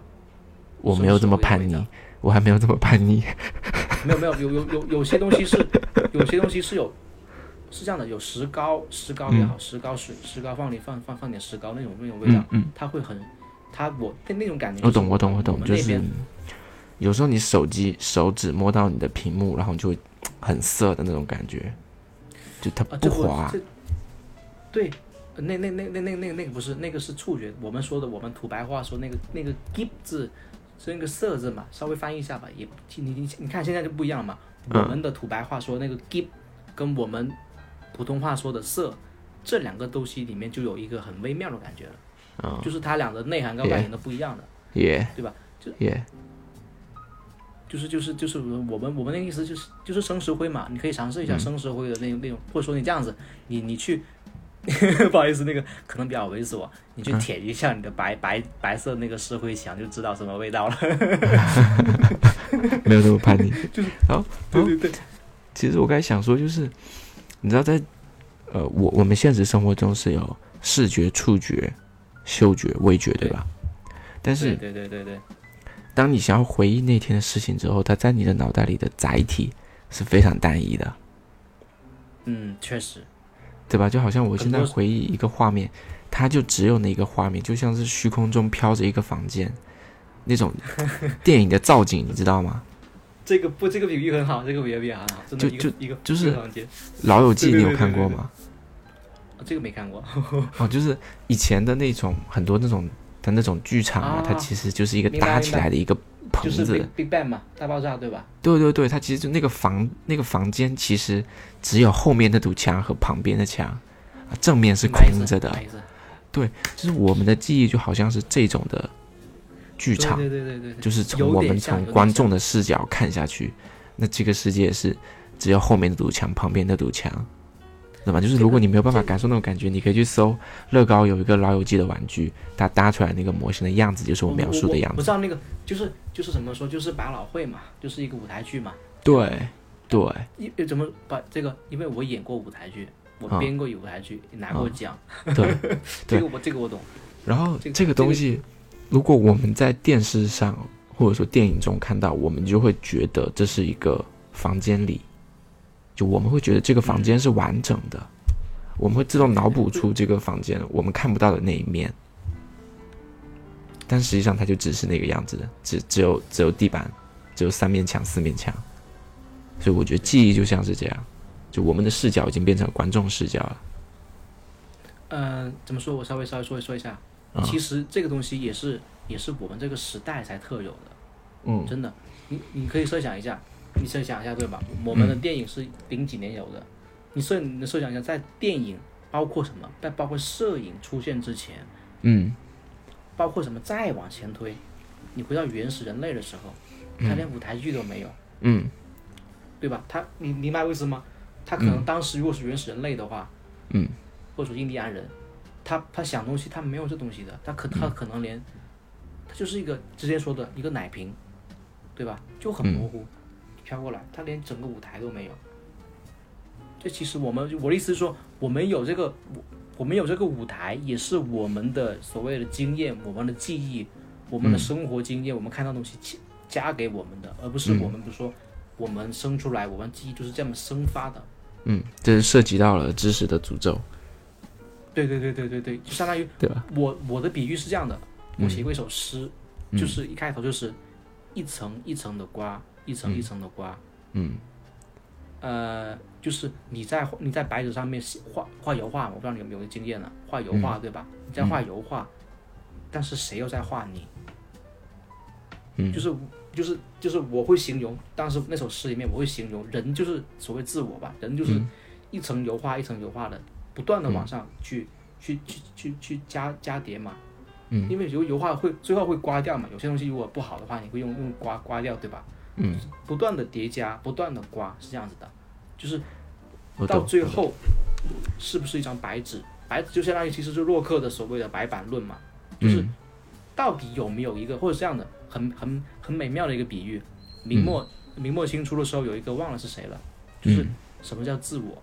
A: 我没有这么叛逆，我还没有这么叛逆。
B: 没有没有有有有有些东西是，有些东西是有，是这样的，有石膏石膏也好，石膏水石膏放里放放放点石膏那种那种味道，嗯它会很，它我那那种感觉。
A: 我懂我懂我懂，就是有时候你手机手指摸到你的屏幕，然后就会很涩的那种感觉，就它不滑。
B: 对，那那那那那那那个不是那个是触觉，我们说的我们土白话说那个那个 “give” 字。是那个“色”字嘛，稍微翻译一下吧，也你你你看现在就不一样了嘛。我们的土白话说那个 “give”，跟我们普通话说的“色”，这两个东西里面就有一个很微妙的感觉了，就是它俩的内涵跟外延都不一样的，对吧？就就是就是就是我们我们那个意思就是就是生石灰嘛，你可以尝试一下生石灰的那种那种，或者说你这样子，你你去。不好意思，那个可能比较猥琐，你去舔一下你的白白白色那个石灰墙，就知道什么味道了。
A: 没有那么叛逆，
B: 就是
A: 好，
B: 对对对。
A: 其实我刚才想说，就是你知道，在呃，我我们现实生活中是有视觉、触觉、嗅觉、味觉，对吧？但是，
B: 对对对对。
A: 当你想要回忆那天的事情之后，它在你的脑袋里的载体是非常单一的。
B: 嗯，确实。
A: 对吧？就好像我现在回忆一个画面，它就只有那个画面，就像是虚空中飘着一个房间，那种电影的造景，你知道吗？
B: 这个不，这个比喻很好，这个比喻很好，真的，
A: 就就
B: 一个
A: 就是。老友记，你有看过吗？
B: 这个没看过。
A: 哦，就是以前的那种很多那种的那种剧场啊，它其实就是一个搭起来的一个。
B: 就是 Big Bang 嘛，大爆炸对吧？
A: 对对对，它其实就那个房那个房间，其实只有后面那堵墙和旁边的墙，正面是空着的。对就是我们的记忆就好像是这种的剧场，
B: 对对对对
A: 就是从我们从观众的视角看下去，那这个世界是只有后面那堵墙，旁边那堵墙，对吧？就是如果你没有办法感受那种感觉，你可以去搜乐高有一个老友记的玩具，它搭出来那个模型的样子就是我描述的样子。
B: 不知道那个就是就是怎么说，就是百老汇嘛，就是一个舞台剧嘛。
A: 对对，
B: 因怎么把这个？因为我演过舞台剧，我
A: 啊
B: 编过舞台剧，也拿过奖，
A: 对，
B: 这个我这个我懂。
A: 然后
B: 这个
A: 这个东西，如果我们在电视上或者说电影中看到，我们就会觉得这是一个房间里，就我们会觉得这个房间是完整的，我们会自动脑补出这个房间我们看不到的那一面。但实际上，它就只是那个样子的，只只有只有地板，只有三面墙、四面墙。所以我觉得记忆就像是这样，就我们的视角已经变成观众视角了。
B: 嗯、怎么说？我稍微稍微说一说一下，
A: 啊
B: 其实这个东西也是也是我们这个时代才特有的，
A: 嗯
B: 真的。你你可以设想一下，你设想一下对吧？我们的电影是零几年有的，你设你设想一下，在电影包括什么？在包括摄影出现之前，
A: 嗯
B: 包括什么？再往前推，你回到原始人类的时候，他连舞台剧都没有，
A: 嗯
B: 对吧？他你明白为什么吗？他可能当时如果是原始人类的话，
A: 嗯
B: 或者说印第安人，他他想东西他没有这东西的，他可他可能连，他就是一个直接说的一个奶瓶，对吧？就很模糊，飘过来，他连整个舞台都没有。这其实我们我的意思是说，我们有这个我我们有这个舞台，也是我们的所谓的经验、我们的记忆、我们的生活经验，我们看到东西加加给我们的，而不是我们比如说我们生出来，我们记忆就是这么生发的。
A: 嗯，这是涉及到了知识的诅咒，
B: 对对对对对对，就相当于
A: 对吧？
B: 我我的比喻是这样的，我写过一首诗，
A: 嗯
B: 就是一开头就是一层一层的刮，一层一层的刮，
A: 嗯。
B: 呃，就是你在你在白纸上面写画画油画，我不知道你有没有经验呢、画油画、对吧？你在画油画，但是谁又在画你？
A: 嗯。
B: 就是就是就是我会形容，当时那首诗里面我会形容人就是所谓自我吧，人就是
A: 嗯。
B: 一层油画一层油画的，不断的往上去、去去去去加加叠嘛。
A: 嗯。
B: 因为油油画会最后会刮掉嘛，有些东西如果不好的话，你会用用刮刮掉，对吧？
A: 嗯，
B: 不断的叠加，不断的刮，是这样子的，就是。到最后是不是一张白纸？白纸就相当于其实是洛克的所谓的白板论嘛，就是
A: 嗯
B: 到底有没有一个或者这样的很很很美妙的一个比喻？明末、明末清初的时候有一个忘了是谁了，就是
A: 嗯
B: 什么叫自我，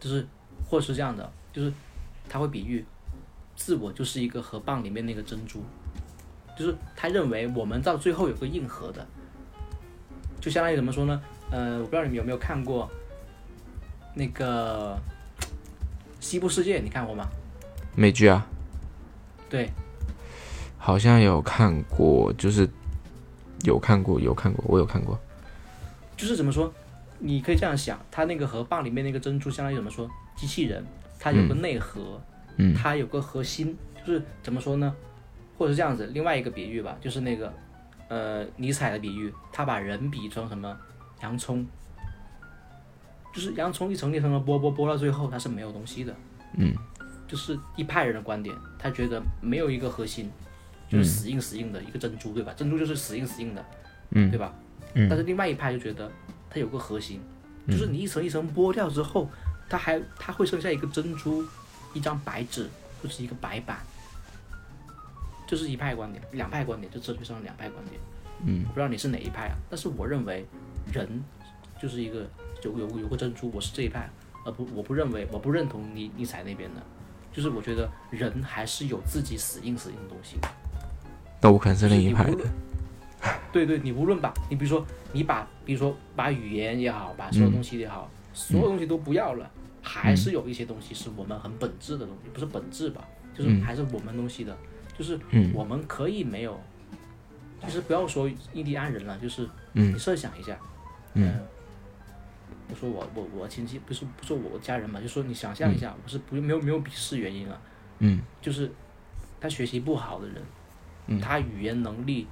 B: 就是或者是这样的，就是他会比喻自我就是一个河蚌里面那个珍珠，就是他认为我们到最后有个硬核的，就相当于怎么说呢？呃，我不知道你们有没有看过那个《西部世界》，你看过吗？
A: 美剧啊，
B: 对，
A: 好像有看过，就是有看过，有看过，我有看过。
B: 就是怎么说？你可以这样想，它那个河蚌里面那个珍珠，相当于怎么说？机器人，它有个内核，
A: 嗯
B: 它有个核心，就是怎么说呢？或者是这样子，另外一个比喻吧，就是那个呃尼采的比喻，他把人比成什么洋葱，就是洋葱一层一层的剥剥剥到最后，它是没有东西的。
A: 嗯
B: 就是一派人的观点，他觉得没有一个核心，就是死硬死硬的一个珍珠，对吧？珍珠就是死硬死硬的，
A: 嗯
B: 对吧？
A: 嗯
B: 但是另外一派就觉得它有个核心，就是你一层一层剥掉之后，它还它会剩下一个珍珠，一张白纸，就是一个白板。这是一派观点，两派观点，就哲学上的两派观点。
A: 嗯
B: 我不知道你是哪一派啊，但是我认为人就是一个有有有个珍珠，我是这一派，而不我不认为我不认同你尼采那边的，就是我觉得人还是有自己死硬死硬的东西。
A: 那我可能是另一派的。
B: 对对，你无论把你比如说你把比如说把语言也好，把所有东西也好，所有东西都不要了，还是有一些东西是我们很本质的东西，不是本质吧，就是
A: 嗯
B: 还是我们东西的，就是
A: 嗯。
B: 我们可以没有，就是不要说印第安人了，就是
A: 嗯。
B: 你设想一下，
A: 嗯。
B: 呃，我说我我我亲戚不是不是我家人嘛，就说你想象一下，我是不没有没有鄙视原因啊，
A: 嗯。
B: 就是他学习不好的人，
A: 嗯。
B: 他语言能力，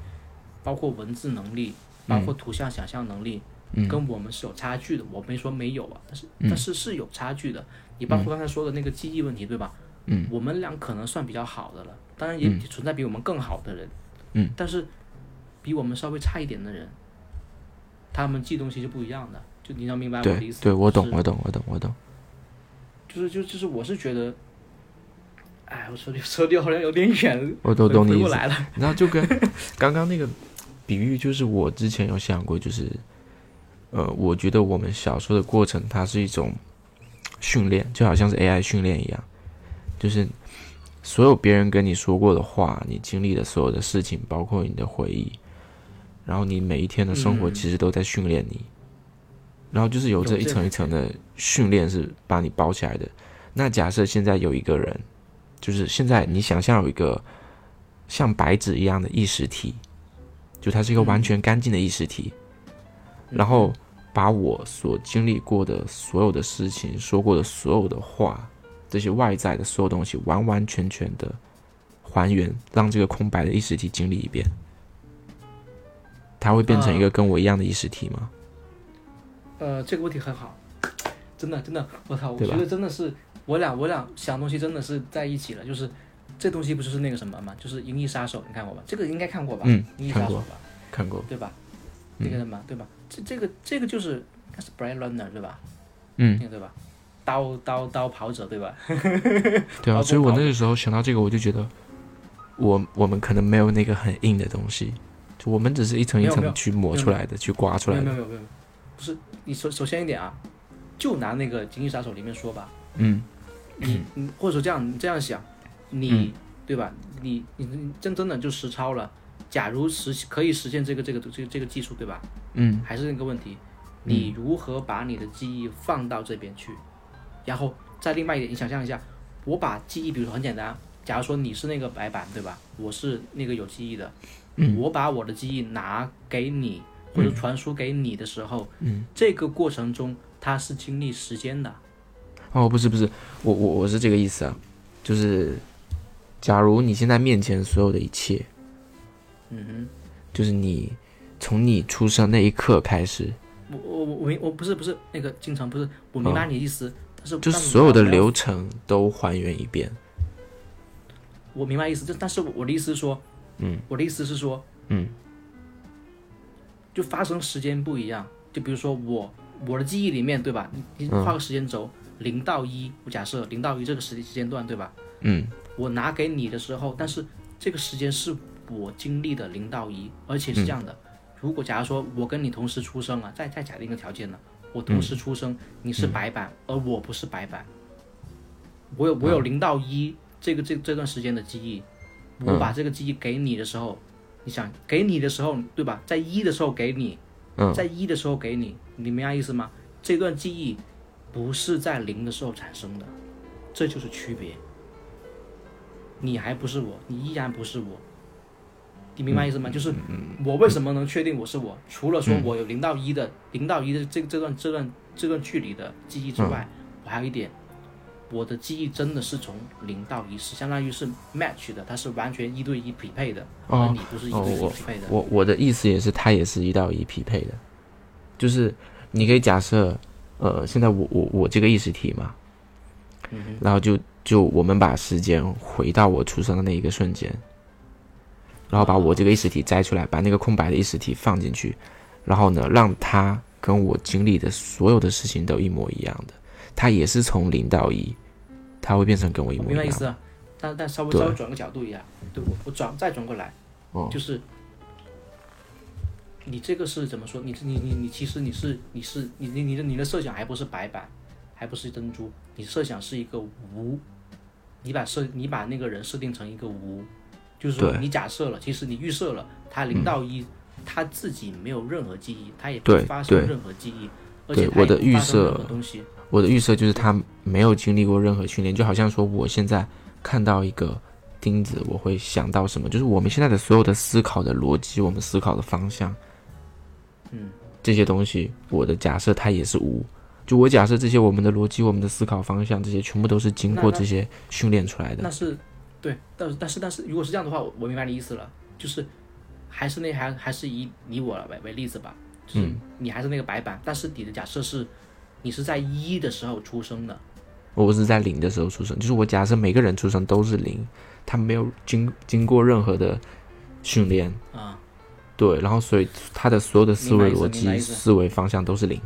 B: 包括文字能力，包括图像想象能力，
A: 嗯。
B: 跟我们是有差距的。我没说没有啊，但是
A: 嗯。
B: 但是是有差距的。你包括刚才说的那个记忆问题，对吧？
A: 嗯。
B: 我们俩可能算比较好的了，当然也
A: 嗯
B: 存在比我们更好的人，
A: 嗯，
B: 但是比我们稍微差一点的人，他们记东西就不一样的，就你要明白我的意思。
A: 对对，我懂我懂我懂我懂。
B: 就是就就是我是觉得，哎，我说的说的好像有点远，
A: 我都懂你。然后就跟刚刚那个比喻，就是我之前有想过，就是呃，我觉得我们小时候的过程，它是一种训练，就好像是 AI 训练一样，就是所有别人跟你说过的话，你经历的所有的事情，包括你的回忆，然后你每一天的生活，
B: 嗯
A: 其实都在训练你。然后就是有这一层一层的训练是把你包起来的。那假设现在有一个人，就是现在你想象有一个像白纸一样的意识体，就它是一个完全干净的意识体，然后把我所经历过的所有的事情、说过的所有的话，这些外在的所有东西，完完全全的还原，让这个空白的意识体经历一遍，它会变成一个跟我一样的意识体吗？
B: 呃，这个问题很好，真的真的，我操，我觉得真的是我俩我俩想东西真的是在一起了，就是这东西不就是那个什么嘛，就是《银翼杀手》，你看过吧？这个应该看过吧？
A: 嗯
B: 银翼杀手吧，
A: 看过，
B: 对吧？
A: 嗯
B: 那个什么，对吧？这这个这个就是应该是 b r a n Runner 对吧？
A: 嗯
B: 那，个对吧？刀刀刀跑者对吧？
A: 对啊，所以我那个时候想到这个，我就觉得我我们可能没有那个很硬的东西，就我们只是一层一层去磨出来的，去刮出来的。
B: 没有没有没有，不是你首首先一点啊，就拿那个《银翼杀手》里面说吧，
A: 嗯
B: 你你或者说这样你这样想，你、
A: 嗯
B: 对吧？你你你真真的就实操了。假如实可以实现这个这个这个这个技术，对吧？
A: 嗯
B: 还是那个问题，你如何把你的记忆放到这边去？然后再另外一点，你想象一下，我把记忆，比如说很简单，假如说你是那个白板，对吧？我是那个有记忆的，
A: 嗯。
B: 我把我的记忆拿给你或者传输给你的时候，
A: 嗯，
B: 这个过程中它是经历时间的。
A: 哦，不是不是，我我我是这个意思啊，就是假如你现在面前所有的一切，
B: 嗯哼。
A: 就是你从你出生那一刻开始，
B: 我我我我明我不是不是那个经常不是，我明白你的意思，但是
A: 哦就
B: 是
A: 所有的流程都还原一遍。
B: 我明白意思，就但是我的意思是说，
A: 嗯，
B: 我的意思是说，
A: 嗯，
B: 就发生时间不一样。就比如说我我的记忆里面，对吧？你你
A: 嗯
B: 画个时间轴，零到一，我假设零到一这个时时间段，对吧？
A: 嗯
B: 我拿给你的时候，但是这个时间是我经历的零到一，而且是这样的。如果假如说我跟你同时出生了，再再假定一个条件呢，我同时出生，你是白板，而我不是白板，我有我有零到一这个这这段时间的记忆，我把这个记忆给你的时候，你想给你的时候，对吧？在一的时候给你，
A: 嗯
B: 在一的时候给你，你明白意思吗？这段记忆不是在零的时候产生的，这就是区别。你还不是我，你依然不是我，你明白意思吗？就是我为什么能确定我是我？除了说我有零到一的零到一的这这段这段这段距离的记忆之外，我还有一点，我的记忆真的是从零到一，是相当于是 match 的，它是完全一对一匹配的，
A: 哦
B: 而你不是一对一匹配的。
A: 我我的意思也是，它也是一到一匹配的，就是你可以假设，呃，现在我我我这个意识体嘛，然后就就我们把时间回到我出生的那一个瞬间，然后把我这个意识体摘出来，把那个空白的意识体放进去，然后呢，让它跟我经历的所有的事情都一模一样的，它也是从零到一，它会变成跟我一模一样。
B: 明白意思啊，但但稍微稍微转个角度一下，对我我转再转过来，
A: 哦
B: 就是你这个是怎么说？你你你你其实你是你是你你你的你的设想还不是白板，还不是珍珠，你设想是一个无，你把设你把那个人设定成一个无，就是说你假设了，其实你预设了他零到一、他自己没有任何记忆，他也发生任何记忆，而且
A: 对我的预设
B: 何东西，
A: 我的预设就是他没有经历过任何训练，就好像说我现在看到一个钉子，我会想到什么？就是我们现在的所有的思考的逻辑，我们思考的方向，
B: 嗯，
A: 这些东西，我的假设它也是无。就我假设这些我们的逻辑、我们的思考方向，这些全部都是经过这些训练出来的。
B: 那是对，但是但是但是，如果是这样的话，我我明白你意思了，就是还是那还还是以你我为为例子吧，就是
A: 嗯
B: 你还是那个白板，但是你的假设是你是在一的时候出生的，
A: 我是在零的时候出生，就是我假设每个人出生都是零，他没有经经过任何的训练，
B: 啊，
A: 对，然后所以他的所有的思维逻辑、
B: 思。
A: 思维方向都是零。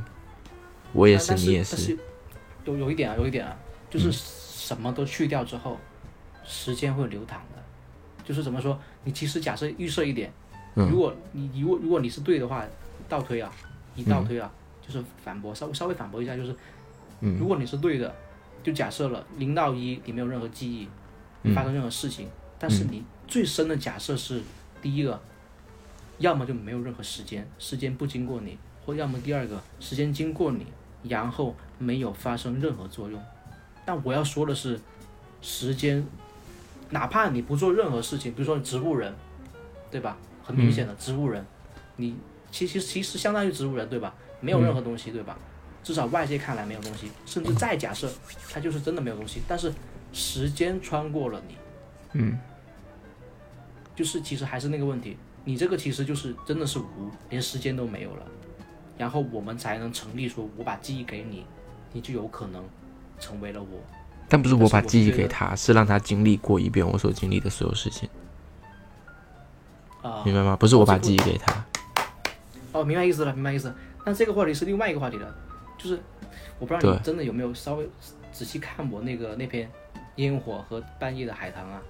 A: 我也是，你也
B: 是。有有一点啊，有一点啊，就是什么都去掉之后，时间会流淌的。就是怎么说，你其实假设预设一点，
A: 嗯。
B: 如果你你如果如果你是对的话，倒推啊，你倒推啊，就是反驳，稍微稍微反驳一下，就是，
A: 嗯。
B: 如果你是对的，就假设了零到一你没有任何记忆，
A: 嗯
B: 发生任何事情，但是你最深的假设是第一个，要么就没有任何时间，时间不经过你，或要么第二个时间经过你，然后没有发生任何作用。但我要说的是，时间，哪怕你不做任何事情，比如说你植物人，对吧？很明显的植物人，你其其实其实相当于植物人，对吧？没有任何东西，对吧？至少外界看来没有东西，甚至再假设它就是真的没有东西，但是时间穿过了你，
A: 嗯，
B: 就是其实还是那个问题，你这个其实就是真的是无，连时间都没有了，然后我们才能成立说，我把记忆给你，你就有可能成为了我。
A: 但不是我把记忆给他，是让他经历过一遍我所经历的所有事情，
B: 啊、
A: 明白吗？不是我把记忆给他。
B: 哦，明白意思了，明白意思了。但这个话题是另外一个话题了，就是我不知道
A: 对
B: 你真的有没有稍微仔细看我那个那篇《烟火和半夜的海棠》啊，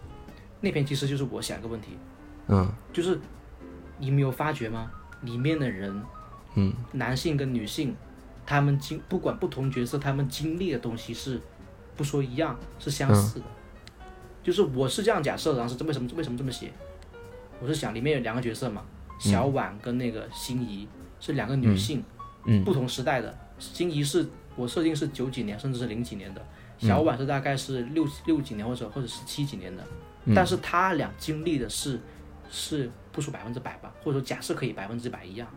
B: 那篇其实就是我想一个问题，
A: 嗯
B: 就是你没有发觉吗？里面的人，
A: 嗯，
B: 男性跟女性，他们经不管不同角色，他们经历的东西是不说一样，是相似的。就是我是这样假设的，然后是为什么为什么这么写？我是想里面有两个角色嘛，小婉跟那个心仪是两个女性，
A: 嗯
B: 不同时代的。心仪是我设定是九几年，甚至是零几年的，小婉是大概是六六几年或者或者是七几年的，但是他俩经历的是是不说百分之百吧，或者说假设可以百分之百一样，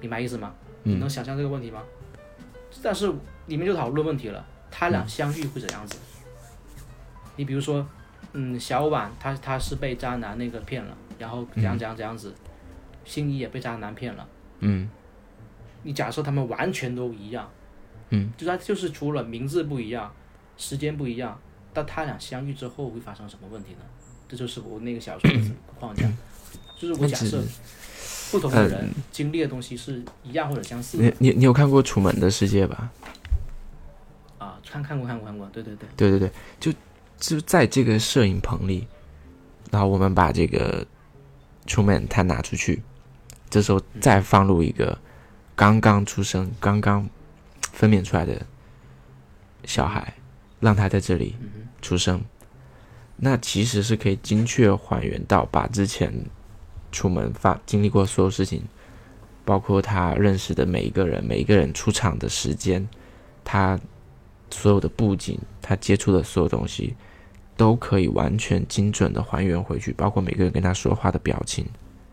B: 明白意思吗？你能想象这个问题吗？但是里面就讨论问题了，他俩相遇会怎样子？你比如说，嗯，小婉她她是被渣男那个骗了，然后怎样怎样怎样子，心仪也被渣男骗了。
A: 嗯
B: 你假设他们完全都一样，
A: 嗯，
B: 就他就是除了名字不一样，时间不一样，但他俩相遇之后会发生什么问题呢？这就是我那个小说的框架，就是我假设不同的人经历的东西是一样或者相似的
A: 你你你有看过《楚门的世界》吧？
B: 啊。看看过看过看过，对对对，
A: 对对对，就就在这个摄影棚里，然后我们把这个 Truman 他拿出去，这时候再放入一个刚刚出生、刚刚分娩出来的小孩，让他在这里出生，那其实是可以精确还原到把之前出门发经历过所有事情，包括他认识的每一个人、每一个人出场的时间，他所有的布景，他接触的所有东西，都可以完全精准的还原回去，包括每个人跟他说话的表情，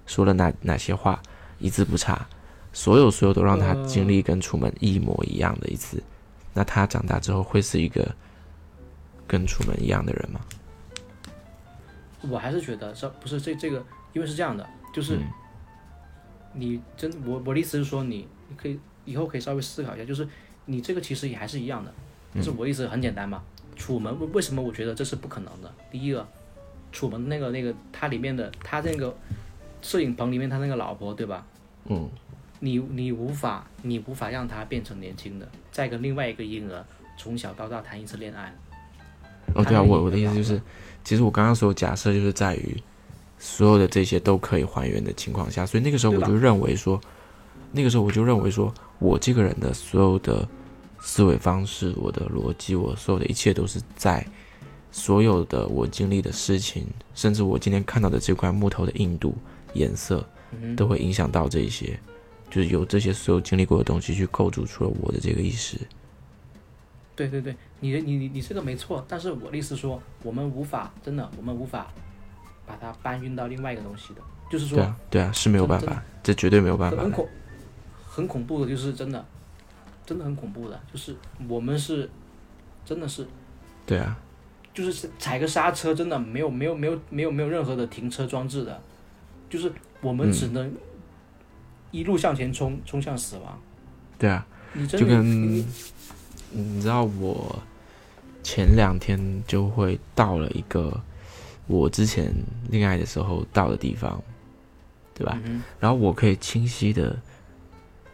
A: 说了哪哪些话，一字不差，所有所有都让他经历跟楚门一模一样的一次。那他长大之后会是一个跟楚门一样的人吗？
B: 我还是觉得这不是这这个，因为是这样的，就是你真我我的意思是说你你可以以后可以稍微思考一下，就是你这个其实也还是一样的，但是我意思很简单嘛。楚门为为什么我觉得这是不可能的？第一个，楚门那个那个他里面的他那个摄影棚里面他那个老婆对吧？
A: 嗯，
B: 你你无法你无法让他变成年轻的，再跟另外一个婴儿从小到大谈一次恋爱。
A: 哦，对啊，我我的意思就是，其实我刚刚所有假设就是在于所有的这些都可以还原的情况下，所以那个时候我就认为说，那个时候我就认为说我这个人的所有的思维方式、我的逻辑、我所有的一切都是在所有的我经历的事情，甚至我今天看到的这块木头的硬度、颜色，
B: 嗯
A: 都会影响到这一些，就是由这些所有经历过的东西去构筑出了我的这个意识。
B: 对对对，你的你你你这个没错，但是我的意思说，我们无法真的，我们无法把它搬运到另外一个东西的，就是说
A: 对啊，对啊，是没有办法，这绝对没有办法
B: 很恐很恐怖的，就是真的，真的很恐怖的，就是我们是真的是
A: 对啊，
B: 就是踩个刹车，真的没有没有没有没有没有任何的停车装置的，就是我们只能一路向前冲，冲向死亡。
A: 对啊。
B: 你真
A: 就跟
B: 的你
A: 你知道我前两天就会到了一个我之前恋爱的时候到的地方，对吧？
B: 嗯
A: 然后我可以清晰的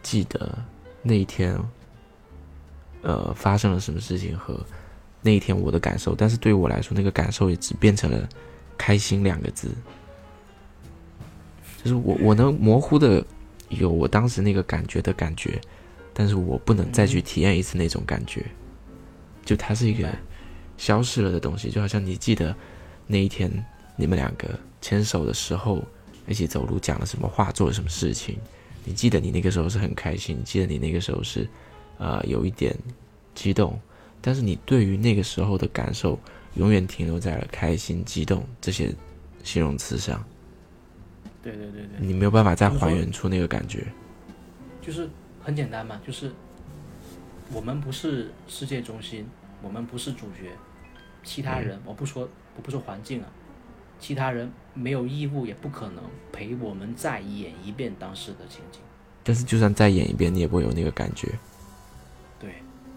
A: 记得那一天，呃，发生了什么事情和那一天我的感受，但是对我来说，那个感受也只变成了开心两个字。就是我我能模糊的有我当时那个感觉的感觉，但是我不能再去体验一次那种感觉，就它是一个消失了的东西，就好像你记得那一天你们两个牵手的时候，一起走路讲了什么话，做了什么事情，你记得你那个时候是很开心，你记得你那个时候是呃有一点激动，但是你对于那个时候的感受永远停留在了开心、激动这些形容词上，
B: 对对对对，
A: 你没有办法再还原出那个感觉。
B: 就是很简单嘛，就是我们不是世界中心，我们不是主角，其他人、我不说我不说环境啊，其他人没有义务也不可能陪我们再演一遍当时的情景。
A: 但是就算再演一遍，你也不会有那个感觉，
B: 对，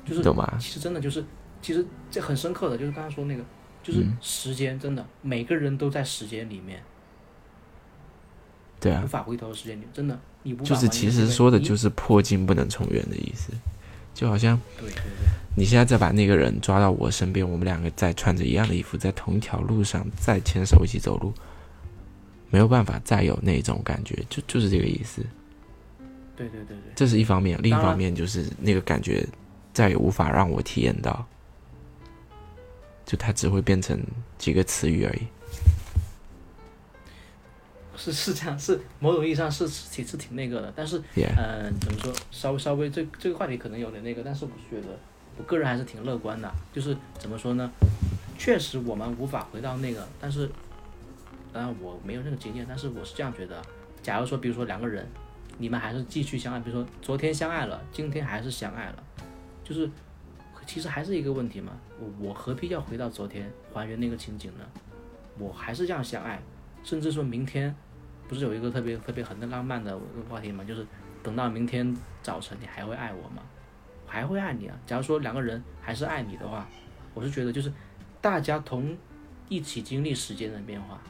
B: 就是
A: 懂吗？
B: 其实真的就是，其实这很深刻的，就是刚刚说那个，就是
A: 嗯
B: 时间真的每个人都在时间里面，
A: 对啊
B: 无，法回头的时间里，真的你无法
A: 就是其实说的就是破镜不能重圆的意思，就好像
B: 对对对。
A: 你现在再把那个人抓到我身边，我们两个再穿着一样的衣服，在同一条路上再牵手一起走路，没有办法再有那种感觉，就就是这个意思。
B: 对对对对，
A: 这是一方面，另一方面就是那个感觉再也无法让我体验到，就它只会变成几个词语而已。
B: 是是这样，是某种意义上是是挺是挺那个的，但是嗯、怎么说，稍微稍微这这个话题可能有点那个，但是我是觉得我个人还是挺乐观的，就是怎么说呢，确实我们无法回到那个，但是当然我没有那个经验，但是我是这样觉得，假如说比如说两个人，你们还是继续相爱，比如说昨天相爱了，今天还是相爱了，就是其实还是一个问题嘛，我我何必要回到昨天还原那个情景呢？我还是这样相爱，甚至说明天。不是有一个特别特别很浪漫的话题吗？就是等到明天早晨，你还会爱我吗？我还会爱你啊！假如说两个人还是爱你的话，我是觉得就是大家同一起经历时间的变化，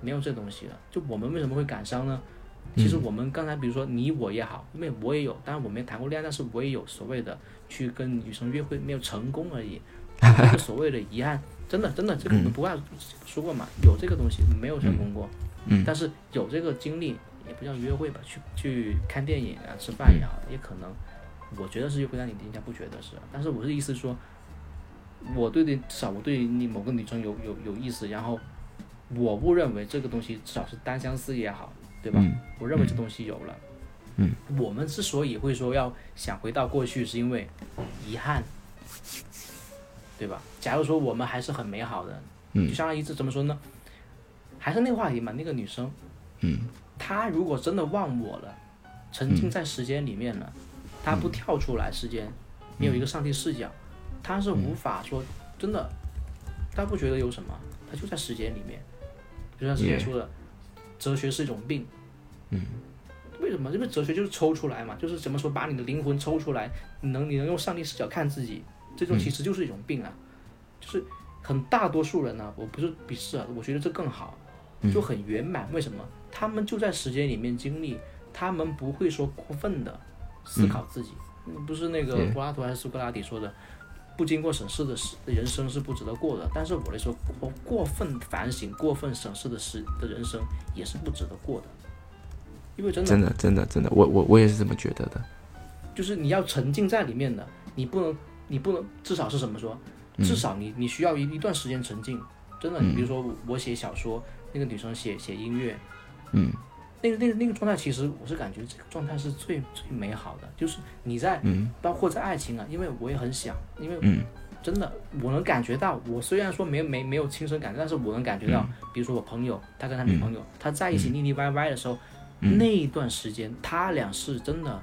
B: 没有这东西了。就我们为什么会感伤呢？其实我们刚才比如说你我也好，因为我也有，当然我没谈过恋爱，但是我也有所谓的去跟女生约会没有成功而已，这个所谓的遗憾，真的真的这个我们不怕说过嘛，有这个东西没有成功过。
A: 嗯。
B: 但是有这个经历，也不叫约会吧，去去看电影啊、吃饭也好，也可能，我觉得是约会，但你人家不觉得是。但是我的意思说，我对你至少我对你某个女生有有有意思，然后我误认为这个东西至少是单相思也好，对吧？
A: 嗯
B: 我认为这东西有了。
A: 嗯，
B: 我们之所以会说要想回到过去，是因为遗憾，对吧？假如说我们还是很美好的，
A: 嗯。
B: 就相当于是怎么说呢？还是那个话题嘛，那个女生，
A: 嗯，
B: 她如果真的忘我了，沉浸在时间里面了，她
A: 嗯
B: 不跳出来时间，没有一个上帝视角，她是无法说真的，她不觉得有什么，她就在时间里面，就像之前说的，哲学是一种病，
A: 嗯，
B: 为什么？因为哲学就是抽出来嘛，就是怎么说，把你的灵魂抽出来，你能你能用上帝视角看自己，这种其实就是一种病啊，就是很大多数人呢、我不是鄙视啊，我觉得这更好，就很圆满。为什么？他们就在时间里面经历，他们不会说过分的思考自己。嗯不是那个柏拉图还是苏格拉底说的，不经过审视的是人生是不值得过的。但是我来说，过过分反省、过分审视的是的人生也是不值得过的，因为真的
A: 真的真的真的，我我我也是这么觉得的。
B: 就是你要沉浸在里面的，你不能，你不能，至少是怎么说？至少你你需要一一段时间沉浸。真的，你比如说我我写小说，那个女生写写音乐，
A: 嗯，
B: 那个那个那个状态，其实我是感觉这个状态是最最美好的，就是你在，
A: 嗯。
B: 包括在爱情啊，因为我也很想，因为
A: 嗯。
B: 真的我能感觉到，我虽然说没没没有亲身感觉，但是我能感觉到，比如说我朋友他跟他女朋友、他在一起腻腻歪歪的时候，那一段时间他俩是真的，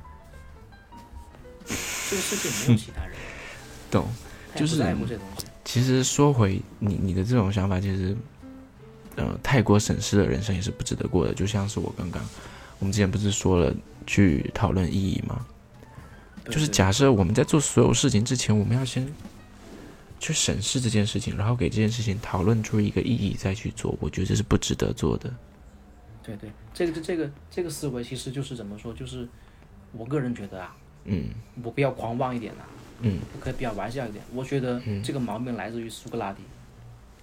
B: 这个世界没有其他人，
A: 懂。就是
B: 不在乎这东西。
A: 其实说回你你的这种想法，其实，呃，太过审视的人生也是不值得过的。就像是我刚刚，我们之前不是说了去讨论意义吗？就是假设我们在做所有事情之前，我们要先去审视这件事情，然后给这件事情讨论出一个意义再去做，我觉得这是不值得做的。
B: 对对，这个这这个这个思维其实就是怎么说，就是我个人觉得啊，
A: 嗯
B: 我比较狂妄一点的、
A: 嗯
B: 可以比较玩笑一点。我觉得
A: 嗯
B: 这个毛病来自于苏格拉底。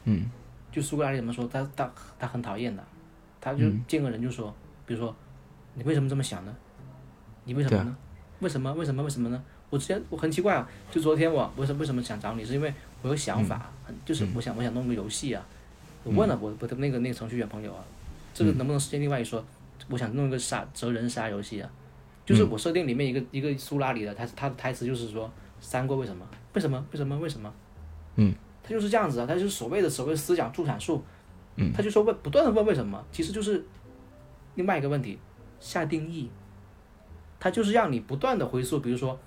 A: 嗯
B: 就苏格拉底怎么说？他他他很讨厌的，他就
A: 嗯
B: 见个人就说，比如说，你为什么这么想呢？你为什么呢？为什么？为什么？为什么呢？我之前我很奇怪啊，就昨天我为什么为什么想找你，是因为我有想法，很就是我想我想弄个游戏啊，我问了我我的那个那个程序员朋友啊，这个能不能实现？另外一说，我想弄一个杀折人杀游戏啊，就是我设定里面一个一个苏拉里的，他他的台词就是说三个为什么？为什么？为什么？为什么？
A: 嗯，
B: 他就是这样子啊，他就是所谓的所谓思想助产术，
A: 嗯，
B: 他就说问不断的问为什么，其实就是另外一个问题，下定义，他就是让你不断的回溯，比如说，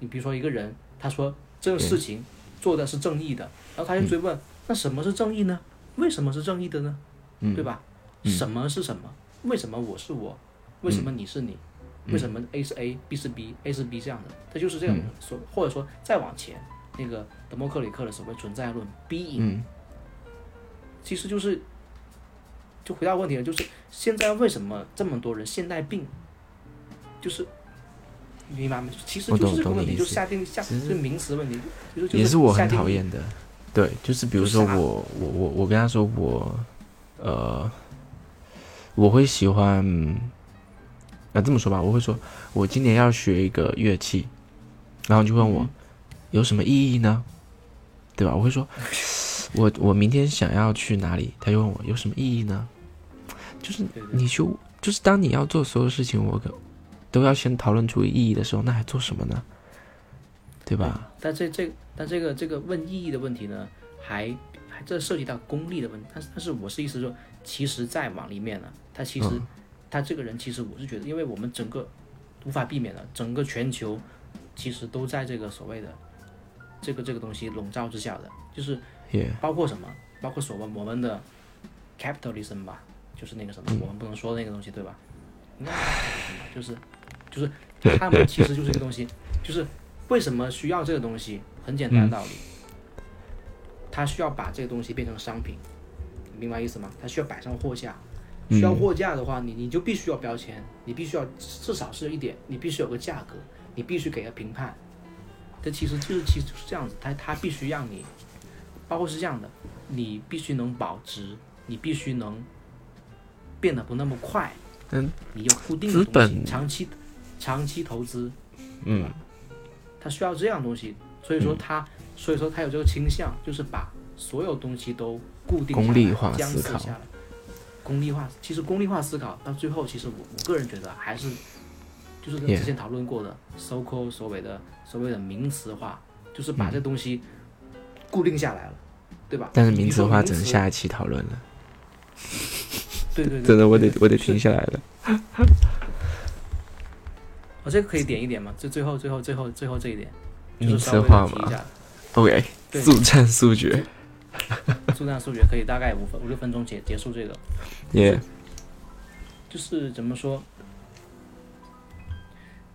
B: 你比如说一个人，他说这个事情做的是正义的，然后他就追问，那什么是正义呢？为什么是正义的呢？
A: 嗯
B: 对吧？
A: 嗯
B: 什么是什么？为什么我是我？为什么你是你？
A: 嗯
B: 为什么 A 是 A，B 是 B，A 是 B 这样的？他就是这样
A: 嗯
B: 说，或者说再往前，那个德谟克里克的所谓存在论 being，、
A: 嗯。
B: 其实就是，就回答问题了，就是现在为什么这么多人现代病，就是你明白吗？其实就是这个问题，就是下定下是名词问题，就是就是
A: 也是我很讨厌的。对，就是比如说我我我我跟他说我呃我会喜欢啊这么说吧，我会说我今年要学一个乐器，然后你就问我、
B: 嗯
A: 有什么意义呢？对吧？我会说 我我明天想要去哪里，他就问我有什么意义呢？就是你去就是当你要做所有事情，我可都要先讨论出意义的时候，那还做什么呢？对吧？
B: 但这这但这个这个问意义的问题呢，还还这涉及到功利的问题。但是但是我是意思说，其实再往里面呢，他其实、
A: 嗯
B: 他这个人其实我是觉得，因为我们整个无法避免的，整个全球其实都在这个所谓的这个这个东西笼罩之下的，就是包括什么，包括所谓我们的 capitalism 吧，就是那个什么，我们不能说的那个东西，对吧？应该是 capitalism 吧，就是就是他们其实就是一个东西，就是为什么需要这个东西？很简单的道理，他需要把这个东西变成商品，你明白意思吗？他需要摆上货架。需要货架的话，你你就必须要标签，你必须要至少是一点，你必须有个价格，你必须给个评判。这其实就是其实就是这样子，它它必须让你，包括是这样的，你必须能保值，你必须能变得不那么快，
A: 嗯，
B: 你有固定的东西，
A: 本
B: 长期长期投资，
A: 嗯。
B: 它需要这样东西，所以说它，所以说它有这个倾向，就是把所有东西都固定
A: 化
B: 僵
A: 思考
B: 死下来。功利化，其实功利化思考到最后，其实我我个人觉得还是，就是跟之前讨论过的 so called 所谓的所谓的名词化，就是把这东西固定下来了，对吧？
A: 但是名词化只能下一期讨论了。
B: 对对对，
A: 真的，我得我得停下来了。
B: 我 这个可以点一点吗？就最后最后最后最后这一点，就是
A: 名词化嘛
B: 的提一下
A: ，，OK，速战速决，
B: 速战速决可以大概五分五六分钟结结束这个。
A: 耶，
B: 就是怎么说，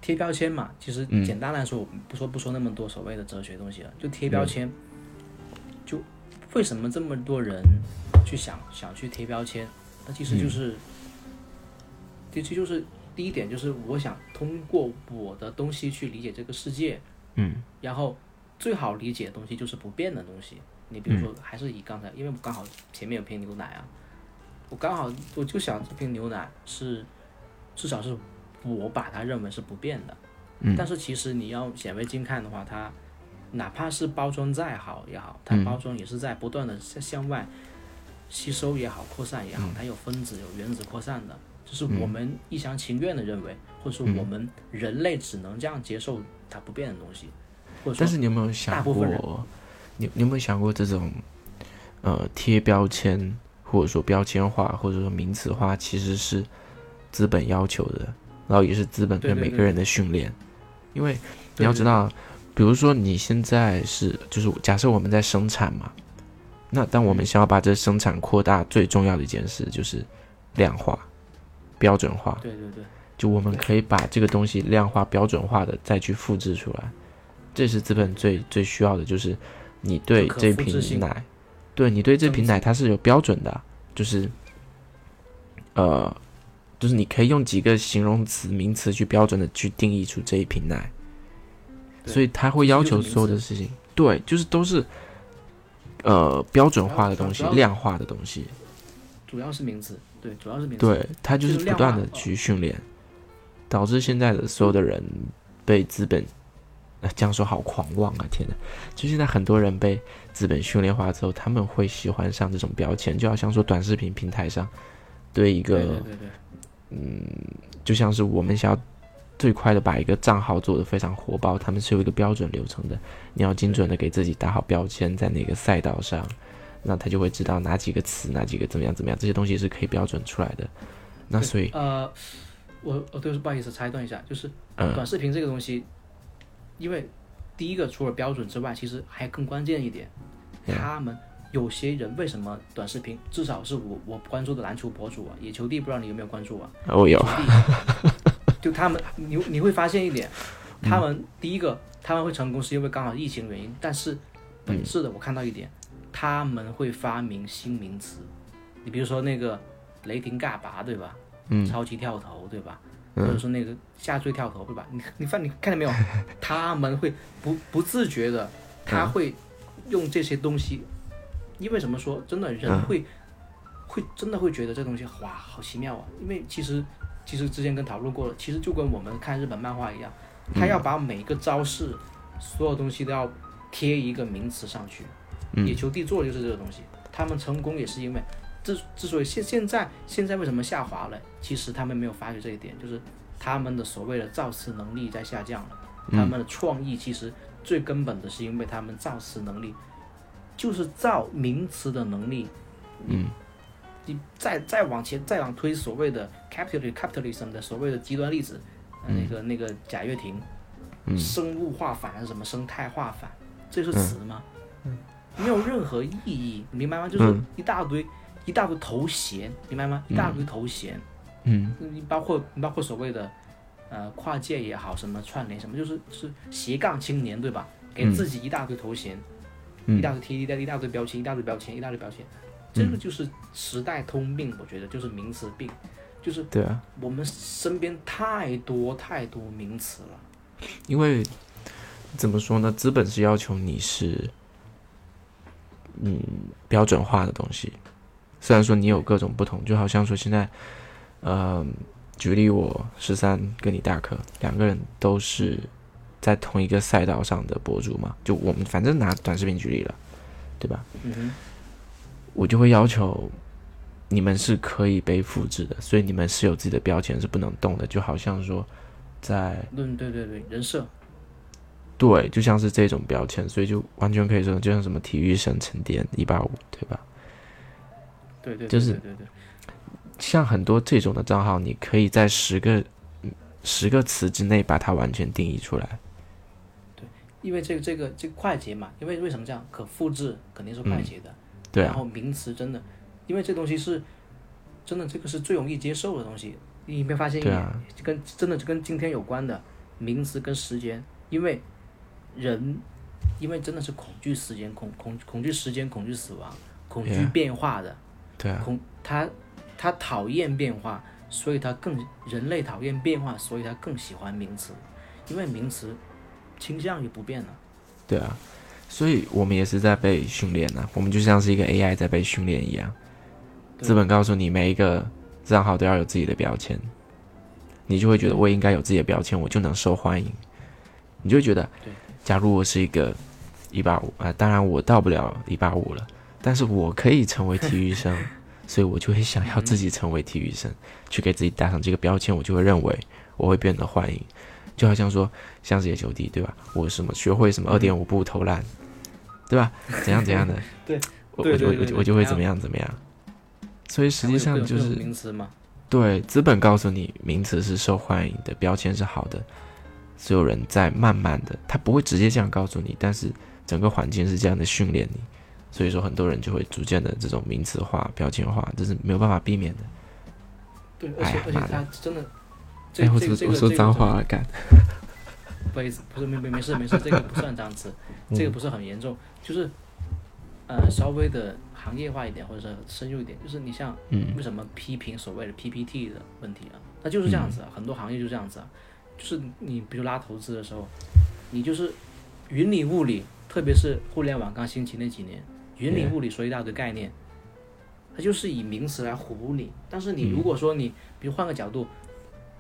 B: 贴标签嘛，其实
A: 嗯
B: 简单来说，我们不说不说那么多所谓的哲学东西了，就贴标签。就为什么这么多人去想想去贴标签？那其实就是，其实就是第一点就是我想通过我的东西去理解这个世界，
A: 嗯
B: 然后最好理解的东西就是不变的东西。你比如说，还是以刚才，因为我刚好前面有瓶牛奶啊，我刚好我就想这瓶牛奶是至少是我把它认为是不变的，
A: 嗯。
B: 但是其实你要显微镜看的话，它哪怕是包装再好也好，它
A: 嗯。
B: 包装也是在不断的向向外吸收也好，扩散也
A: 嗯。
B: 好，它有分子有原子扩散的，就是我们一厢情愿的认为，或者说
A: 嗯。
B: 我们人类只能这样接受它不变的东西，或者说
A: 但是你有没有想过，你你有没有想过这种呃贴标签，或者说标签化，或者说名词化，其实是资本要求的，然后也是资本对每个人的训练，因为你要知道，比如说你现在是就是假设我们在生产嘛，那当我们想要把这生产扩大，最重要的一件事就是量化、标准化。
B: 对对对。
A: 就我们可以把这个东西量化、标准化的再去复制出来，这是资本最最需要的，就是你对这瓶奶，对你对这瓶奶它是有标准的啊，就是呃，就是你可以用几个形容词、名词去标准的去定义出这一瓶奶，所以他会要求所有的事情，对，就是都是呃标准化的东西、量化的东西，
B: 主要是名词，对，主要是名词。
A: 对，他就
B: 就是
A: 不断的去训练，导致现在的所有的人被资本，呃这样说好狂妄啊！天哪，就现在很多人被资本训练化之后，他们会喜欢上这种标签，就好像说短视频平台上对一个
B: 对对对对，
A: 就像是我们想要最快的把一个账号做得非常火爆，他们是有一个标准流程的，你要精准的给自己打好标签，在哪个赛道上，那他就会知道哪几个词，哪几个怎么样怎么样，这些东西是可以标准出来的。那所以，
B: 呃，我我对不好意思插一段一下，就是
A: 嗯
B: 短视频这个东西，因为第一个除了标准之外，其实还更关键一点，
A: 嗯
B: 他们有些人为什么短视频，至少是我我关注的篮球博主啊，野球帝，不知道你有没有关注啊？
A: 我有，
B: 就他们，你你会发现一点，
A: 嗯
B: 他们第一个他们会成功是因为刚好疫情原因，但是本质的我看到一点，他们会发明新名词，你比如说那个雷霆尬拔对吧？
A: 嗯
B: 超级跳投对吧？或者说那个下坠跳投对吧？你 你发你看到没有？他们会不不自觉的，他会用这些东西，因为怎么说？真的人
A: 嗯
B: 会、会真的会觉得这东西哇好奇妙啊！因为其实其实之前跟讨论过了，其实就跟我们看日本漫画一样，他要把每个招式、所有东西都要贴一个名词上去。
A: 嗯
B: 野球帝座就是这个东西，他们成功也是因为之之所以现现在现在为什么下滑了，其实他们没有发觉这一点，就是他们的所谓的造词能力在下降了，他们的创意其实最根本的是因为他们造词能力，就是造名词的能力。
A: 嗯，
B: 你再再往前再往推所谓的 capitalism capitalism 的所谓的极端例子，呃那个那个贾跃亭，
A: 嗯
B: 生物化反还是什么生态化反，这是词吗？嗯没有任何意义，明白吗？就是
A: 嗯
B: 一大堆、一大堆头衔，明白吗？一大堆头衔，
A: 嗯
B: 你包括包括所谓的呃跨界也好，什么串联什么，就是是斜杠青年对吧？给自己一大堆头衔，
A: 嗯
B: 一大堆贴一大一大堆标签，一大堆标签，一大堆标签，这个就是时代通病，我觉得就是名词病，就是
A: 对啊，
B: 我们身边太多太多名词了。
A: 因为怎么说呢，资本是要求你是嗯标准化的东西，虽然说你有各种不同，就好像说现在，呃，举例我十三跟你大可两个人都是在同一个赛道上的博主嘛，就我们反正拿短视频举例了，对吧？
B: 嗯哼，
A: 我就会要求你们是可以被复制的，所以你们是有自己的标签是不能动的，就好像说在
B: 嗯，对对对，人设，
A: 对，就像是这种标签，所以就完全可以说，就像什么体育生沉淀一八五，对吧？
B: 对对，对
A: 就是
B: 对对对，
A: 像很多这种的账号，你可以在十个嗯十个词之内把它完全定义出来。
B: 因为这个这个这个快捷嘛，因为为什么这样？可复制肯定是快捷的，
A: 对啊，
B: 然后名词真的，因为这东西是真的，这个是最容易接受的东西。你有没有发现一点？
A: 对啊，
B: 跟真的就跟今天有关的名词跟时间，因为人因为真的是恐惧时间，恐恐恐惧时间，恐惧死亡，恐惧变化的，
A: 对啊，
B: 恐他他讨厌变化，所以他更人类讨厌变化，所以他更喜欢名词，因为名词倾向于不变了。
A: 对啊，所以我们也是在被训练呢、我们就像是一个 AI 在被训练一样。资本告诉你每一个账号都要有自己的标签，你就会觉得我应该有自己的标签，我就能受欢迎。你就会觉得，假如我是一个一八五啊，当然我到不了一八五了，但是我可以成为体育生，所以我就会想要自己成为体育生，去给自己打上这个标签，我就会认为我会变得欢迎。就好像说，像是野球帝，对吧？我什么学会什么二点五步投篮，对吧？怎样怎样的，
B: 对
A: 我我就我我就会怎么样怎么样。所以实际上就是
B: 名词嘛，
A: 对资本告诉你名词是受欢迎的，标签是好的，所有人在慢慢的，他不会直接这样告诉你，但是整个环境是这样的训练你，所以说很多人就会逐渐的这种名词化、标签化，这是没有办法避免的。
B: 对，而且而且他真的，这
A: 哎，我
B: 这
A: 我说脏话了，干。
B: 不好意思，不是没没没事没事，这个不算脏词，这个不是很严重，就是呃稍微的行业化一点或者是深入一点，就是你像
A: 嗯
B: 为什么批评所谓的 PPT 的问题啊？那就是这样子啊，很多行业就这样子啊，就是你比如拉投资的时候，你就是云里雾里，特别是互联网刚兴起那几年，云里雾里说一大堆概念，它就是以名词来唬你。但是你如果说你，比如换个角度，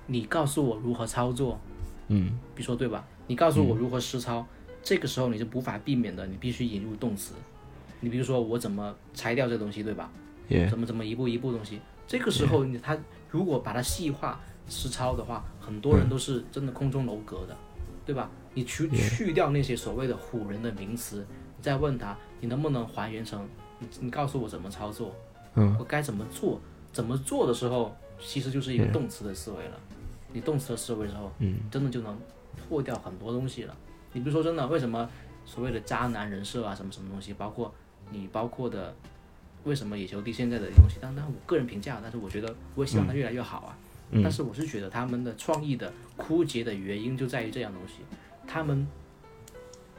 B: 你告诉我如何操作，
A: 嗯
B: 比如说对吧？你告诉我如何实操，这个时候你是无法避免的，你必须引入动词。你比如说我怎么拆掉这东西，对吧？
A: 也
B: 怎么怎么一步一步东西。这个时候你他如果把它细化实操的话，很多人都是真的空中楼阁的，对吧？你去去掉那些所谓的唬人的名词，你再问他，你能不能还原成你你告诉我怎么操作，
A: 嗯
B: 我该怎么做？怎么做的时候，其实就是一个动词的思维了。你动词的思维之后，
A: 嗯
B: 真的就能破掉很多东西了。你比如说真的，为什么所谓的渣男人设啊，什么什么东西，包括你包括的为什么野球帝现在的东西，当然我个人评价，但是我觉得我也希望他越来越好啊。
A: 嗯
B: 但是我是觉得他们的创意的枯竭的原因就在于这样东西，他们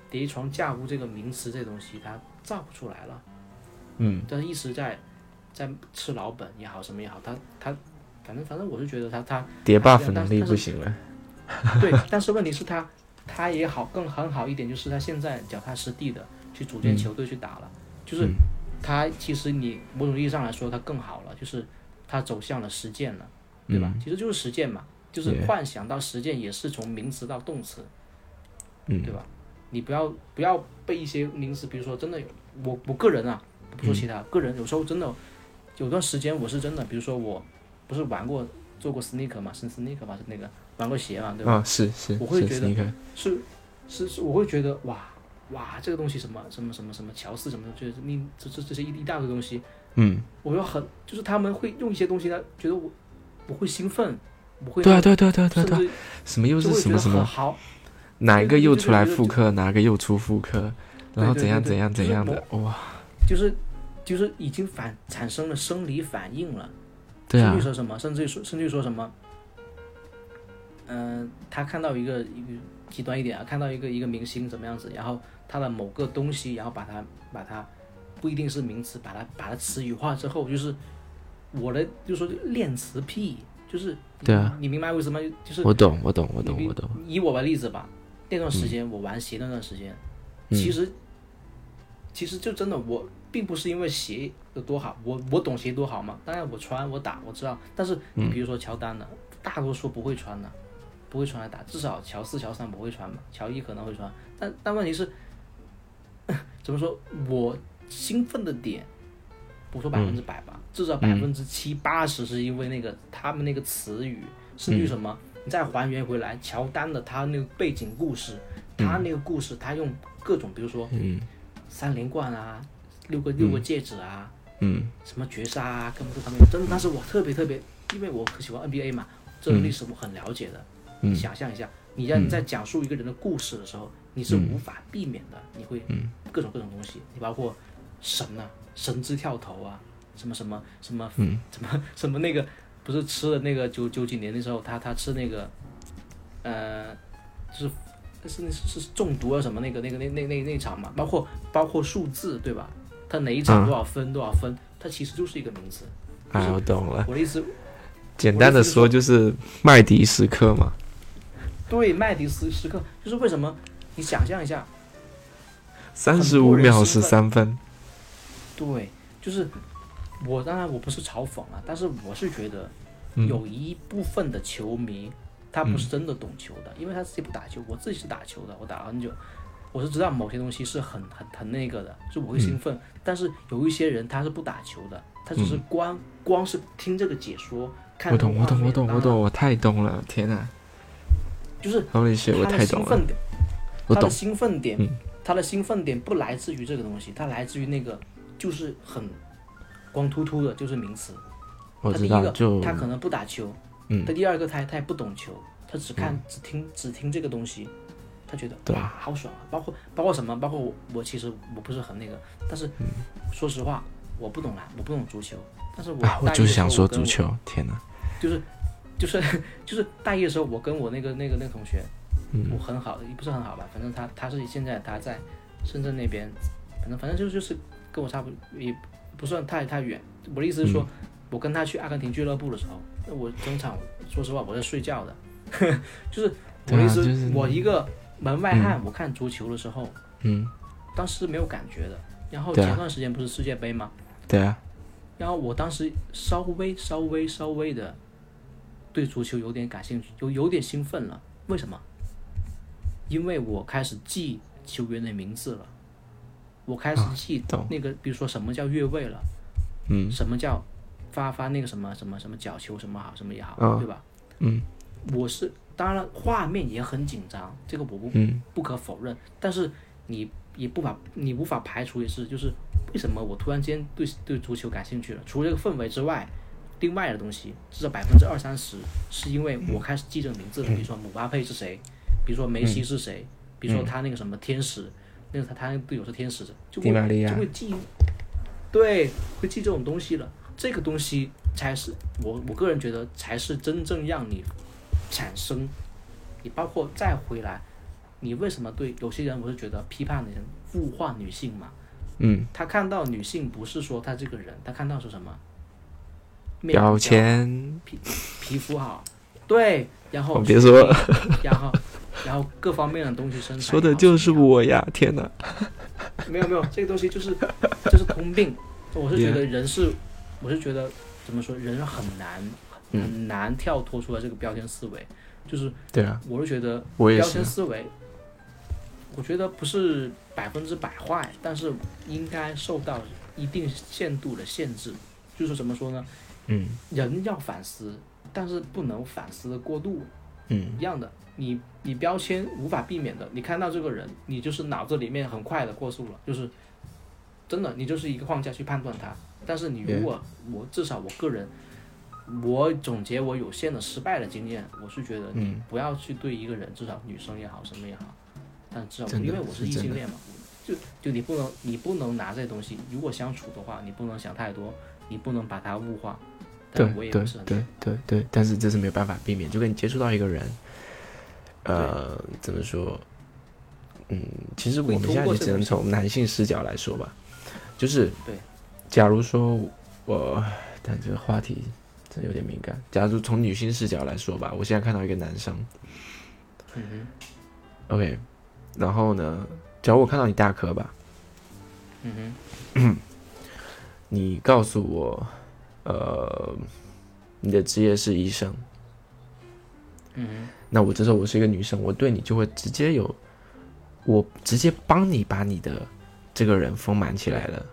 B: 叠床架屋这个名词这东西它造不出来了，
A: 嗯
B: 但是一直在在吃老本也好，什么也好，他他反正反正我是觉得他他
A: 叠 buff 能力不行了。
B: 对，但是问题是他他也好更很好一点，就是他现在脚踏实地的去组建球队去打了，就是
A: 嗯
B: 他其实你某种意义上来说他更好了，就是他走向了实践了，对吧？其实就是实践嘛，就是幻想到实践也是从名词到动词，
A: 嗯
B: 对吧？你不要不要被一些名词，比如说真的有我我个人啊，不说其他，个人有时候真的有段时间我是真的，比如说我不是玩过做过 sneaker 嘛，是 sneaker 嘛，是那个玩过鞋嘛，对吧？
A: 啊，是是是
B: 我会觉得
A: sneaker
B: 是是是，我会觉得哇哇，这个东西什么什么什么什么乔四什么的，就是你这这这些一一大堆东西，
A: 嗯，
B: 我又很就是他们会用一些东西呢，觉得我我会兴奋，我会
A: 对啊对啊对啊对啊对什么又
B: 是
A: 什么什么，
B: 好，
A: 哪一个又出来复刻，哪个又出复刻，然后怎样怎样怎样的，哇，
B: 就是就是已经反产生了生理反应了。
A: 对啊。
B: 甚至，说什么，甚至于说甚至于说什么，嗯、他看到一个一个极端一点啊，看到一个一个明星怎么样子，然后他的某个东西，然后把它把它不一定是名词，把它把它词语化之后，就是我的就说练词癖，就是
A: 对啊，
B: 你明白为什么？就是
A: 我懂我懂我懂我懂，
B: 以我为例子吧，那段时间、我玩鞋那段时间，
A: 嗯。
B: 其实其实就真的我并不是因为鞋有多好，我我懂鞋多好嘛，当然我穿我打我知道，但是
A: 嗯。
B: 你比如说乔丹的，大多数不会穿的，不会穿来打，至少乔四、乔三不会穿嘛，乔一可能会穿，但但问题是，怎么说？我兴奋的点，不说百分之百吧，至少百分之七八十是因为那个他们那个词语，甚至于什么，你再还原回来，乔丹的他那个背景故事，他那个故事，他用各种，比如说
A: 嗯。
B: 三连冠啊，六个六个戒指啊，
A: 嗯。
B: 什么绝杀啊，根本这方面真的，但是我特别特别，因为我很喜欢 NBA 嘛，这个历史我很了解的。想象一下，你让你在讲述一个人的故事的时候，你是无法避免的，你会
A: 嗯。
B: 各种各种东西，你包括神啊，神之跳投啊，什么什么什么，
A: 嗯。
B: 什么 什么那个，不是吃了那个九九几年的时候，他他吃那个，呃，就是是是是中毒啊什么那个那个那那那那场嘛，包括包括数字对吧？他哪一场
A: 嗯。
B: 多少分、多少分，它其实就是一个名词。
A: 哎，我懂了，
B: 我的意思，
A: 简单的说就是麦迪时刻嘛，
B: 对麦迪时时刻，就是为什么？你想象一下，
A: 三十五秒十三分，
B: 对，就是我当然我不是嘲讽啊，但是我是觉得
A: 嗯。
B: 有一部分的球迷他不是真的懂球的，因为他自己不打球，我自己是打球的，我打了很久，我是知道某些东西是很很很那个的，就我会兴奋，但是有一些人他是不打球的，他只是光、光是听这个解说，看
A: 我懂我懂我懂我懂，我太懂了，天哪
B: 就是
A: ，Holy shit，我
B: 他的
A: 太懂了，
B: 兴奋点，他的兴奋点，
A: 嗯
B: 他的兴奋点不来自于这个东西，他来自于那个就是很光秃秃的，就是名词。
A: 我知
B: 他第一个
A: 道就
B: 他可能不打球，
A: 嗯。
B: 他第二个他他也不懂球，他只看、只听只听这个东西，他觉得
A: 对
B: 吧好爽啊！包括包括什么？包括我我其实我不是很那个，但是、说实话我不懂篮，我不懂足球，但是我
A: 啊，我就是想说足球，天哪，
B: 就是就是就是大一的时候，我跟我那个那个那个同学，
A: 嗯
B: 我很好的，也不是很好吧，反正他他是现在他在深圳那边，反正反正就就是跟我差不多，也不算太太远。我的意思是说，
A: 嗯
B: 我跟他去阿根廷俱乐部的时候，那我中场说实话我在睡觉的，就是我的意思，
A: 就是
B: 我一个门外汉，我看足球的时候，
A: 嗯，
B: 当时没有感觉的。然后前段时间不是世界杯吗？
A: 对啊，
B: 然后我当时稍微稍微稍微的对足球有点感兴趣，有有点兴奋了。为什么？因为我开始记球员的名字了，我开始记那个，比如说什么叫越位了，
A: 嗯
B: 什么叫发发那个什么什么什么角球什么好什么也好，
A: 嗯
B: 对吧？
A: 嗯
B: 我是当然画面也很紧张，这个我不
A: 嗯
B: 不可否认，但是你也不法你无法排除的是，就是为什么我突然间对对足球感兴趣了？除了这个氛围之外，另外的东西至少百分之二三十是因为我开始记这个名字了，比如说姆巴佩是谁，比如说梅西是谁，比如说他那个什么天使，那个他他那个队友是天使，就会就会记，对，会记这种东西了。这个东西才是我我个人觉得才是真正让你产生，你包括再回来，你为什么对有些人我是觉得批判的人物化女性嘛？
A: 嗯，
B: 他看到女性不是说他这个人，他看到是什么？面
A: 标
B: 部
A: 签，
B: 皮肤好，对，然后
A: 我别说，
B: 然后然后各方面的东西身材
A: 说的就是我呀！天哪，
B: 没有没有，这个东西就是就是通病。我是觉得人是，我是觉得怎么说，人很难
A: 嗯
B: 很难跳脱出来这个标签思维。就是
A: 对啊，
B: 我是觉得标签，思维，我觉得不是百分之百坏，但是应该受到一定限度的限制。就是怎么说呢？
A: 嗯
B: 人要反思，但是不能反思的过度。
A: 嗯
B: 一样的，你你标签无法避免的，你看到这个人，你就是脑子里面很快的过速了，就是真的，你就是一个框架去判断他。但是你如果我至少我个人，我总结我有限的失败的经验，我是觉得你
A: 嗯
B: 不要去对一个人，至少女生也好，什么也好，但至少因为我是异性恋嘛，就就你不能你不能拿这些东西，如果相处的话，你不能想太多，你不能把它物化。
A: 对
B: 我也
A: 对
B: 不是很
A: 对对对，但是这是没有办法避免，就跟你接触到一个人，呃，怎么说？嗯，其实我们现在也只能从男性视角来说吧，就是
B: 对，
A: 假如说我，但这个话题真的有点敏感。假如从女性视角来说吧，我现在看到一个男生。
B: 嗯哼
A: ，，OK，然后呢，假如我看到你大科吧，
B: 嗯哼，
A: 你告诉我，呃，你的职业是医生，
B: 嗯哼。
A: 那我这时候我是一个女生，我对你就会直接有，我直接帮你把你的这个人丰满起来了，